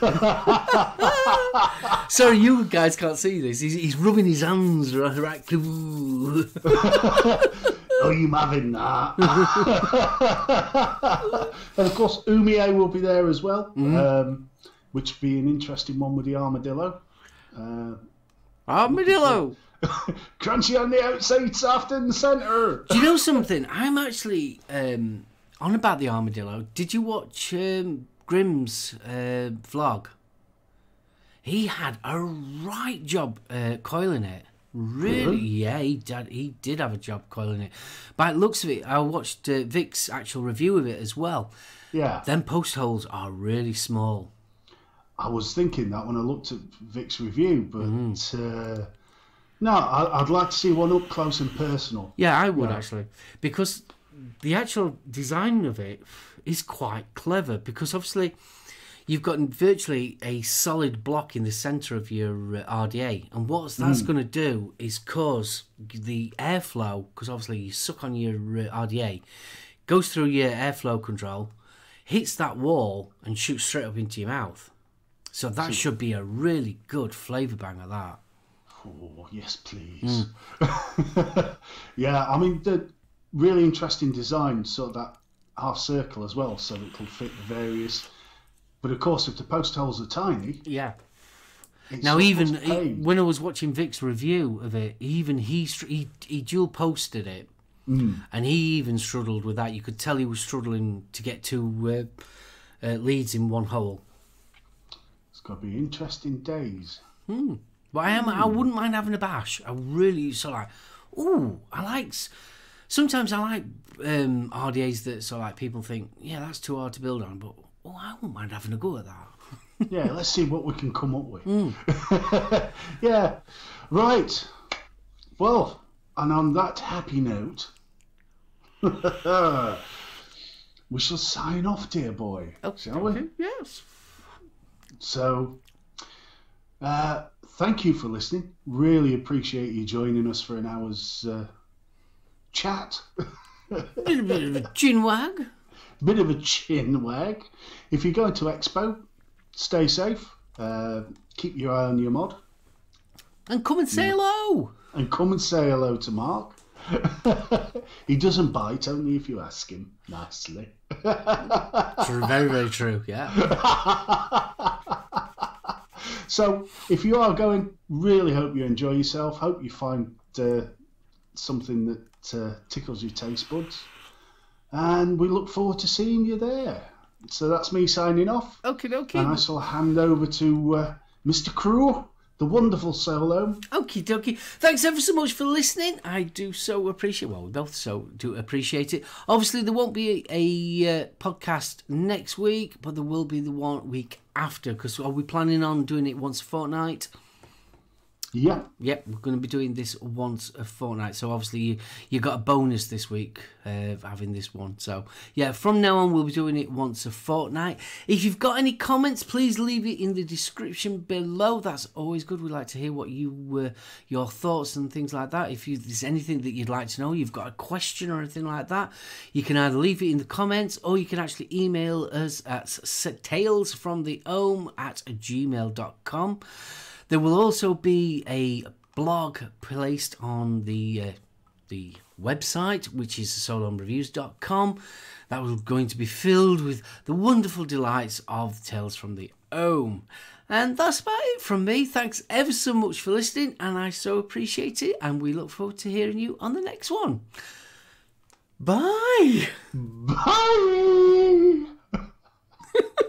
Sorry, you guys can't see this. He's, he's rubbing his hands right. right. Oh, you having that? and of course, Umie will be there as well, um, which would be an interesting one with the armadillo. Uh, Armadillo. crunchy on the outside, soft in the centre. Do you know something? I'm actually um, on about the armadillo. Did you watch um, Grimm's uh, vlog? He had a right job uh, coiling it. Really? Yeah, he did. He did have a job coiling it. By the looks of it, I watched uh, Vic's actual review of it as well. Yeah, Them post holes are really small. I was thinking that when I looked at Vic's review, but uh, no, I, I'd like to see one up close and personal. Yeah, I would Yeah. actually, because the actual design of it is quite clever. Because obviously, you've got virtually a solid block in the centre of your uh, RDA, and what that's going to do is cause the airflow. Because obviously, you suck on your uh, RDA, goes through your airflow control, hits that wall, and shoots straight up into your mouth. So that should be a really good flavour banger. That. Oh, yes, please. yeah, I mean, the really interesting design, so that half circle as well, so it'll fit the various. But of course, if the post holes are tiny, Yeah. Now, even when I was watching Vic's review of it, even he he, he dual posted it, and he even struggled with that. You could tell he was struggling to get two uh, uh, leads in one hole. Going to be interesting days. Hmm. But I am I hmm. wouldn't mind having a bash. I really so like, ooh, I like. Sometimes I like um, RDAs that so like people think, yeah, that's too hard to build on, but oh, I wouldn't mind having a go at that. Yeah, let's see what we can come up with. Hmm. yeah, right. Well, and on that happy note, we shall sign off, dear boy. Oh, shall we? Yes. So, uh, thank you for listening. Really appreciate you joining us for an hour's uh, chat. Bit, a bit of a chin wag. Bit of a chin wag. If you're going to Expo, stay safe. Uh, keep your eye on your mod. And come and say hello. And come and say hello to Mark. he doesn't bite, only if you ask him nicely. True, very, very true. Yeah. So, if you are going, really hope you enjoy yourself. Hope you find uh, something that uh, tickles your taste buds. And we look forward to seeing you there. So that's me signing off. Okay, okay. And I shall hand over to uh, Mr. Crew, the wonderful solo. Okie dokie. Thanks ever so much for listening. I do so appreciate. Well, we both so do appreciate it. Obviously, there won't be a, a uh, podcast next week, but there will be the one week after. Because are we planning on doing it once a fortnight? Yeah. Yep, we're going to be doing this once a fortnight. So obviously you you got a bonus this week uh, having this one. So yeah, from now on we'll be doing it once a fortnight. If you've got any comments, please leave it in the description below. That's always good. We like to hear what you uh, your thoughts and things like that. If you, there's anything that you'd like to know, you've got a question or anything like that, you can either leave it in the comments or you can actually email us at talesfromtheohm at gmail.com. There will also be a blog placed on the uh, the website, which is solonreviews.com. That was going to be filled with the wonderful delights of Tales from the Ohm. And that's about it from me. Thanks ever so much for listening, and I so appreciate it. And we look forward to hearing you on the next one. Bye. Bye.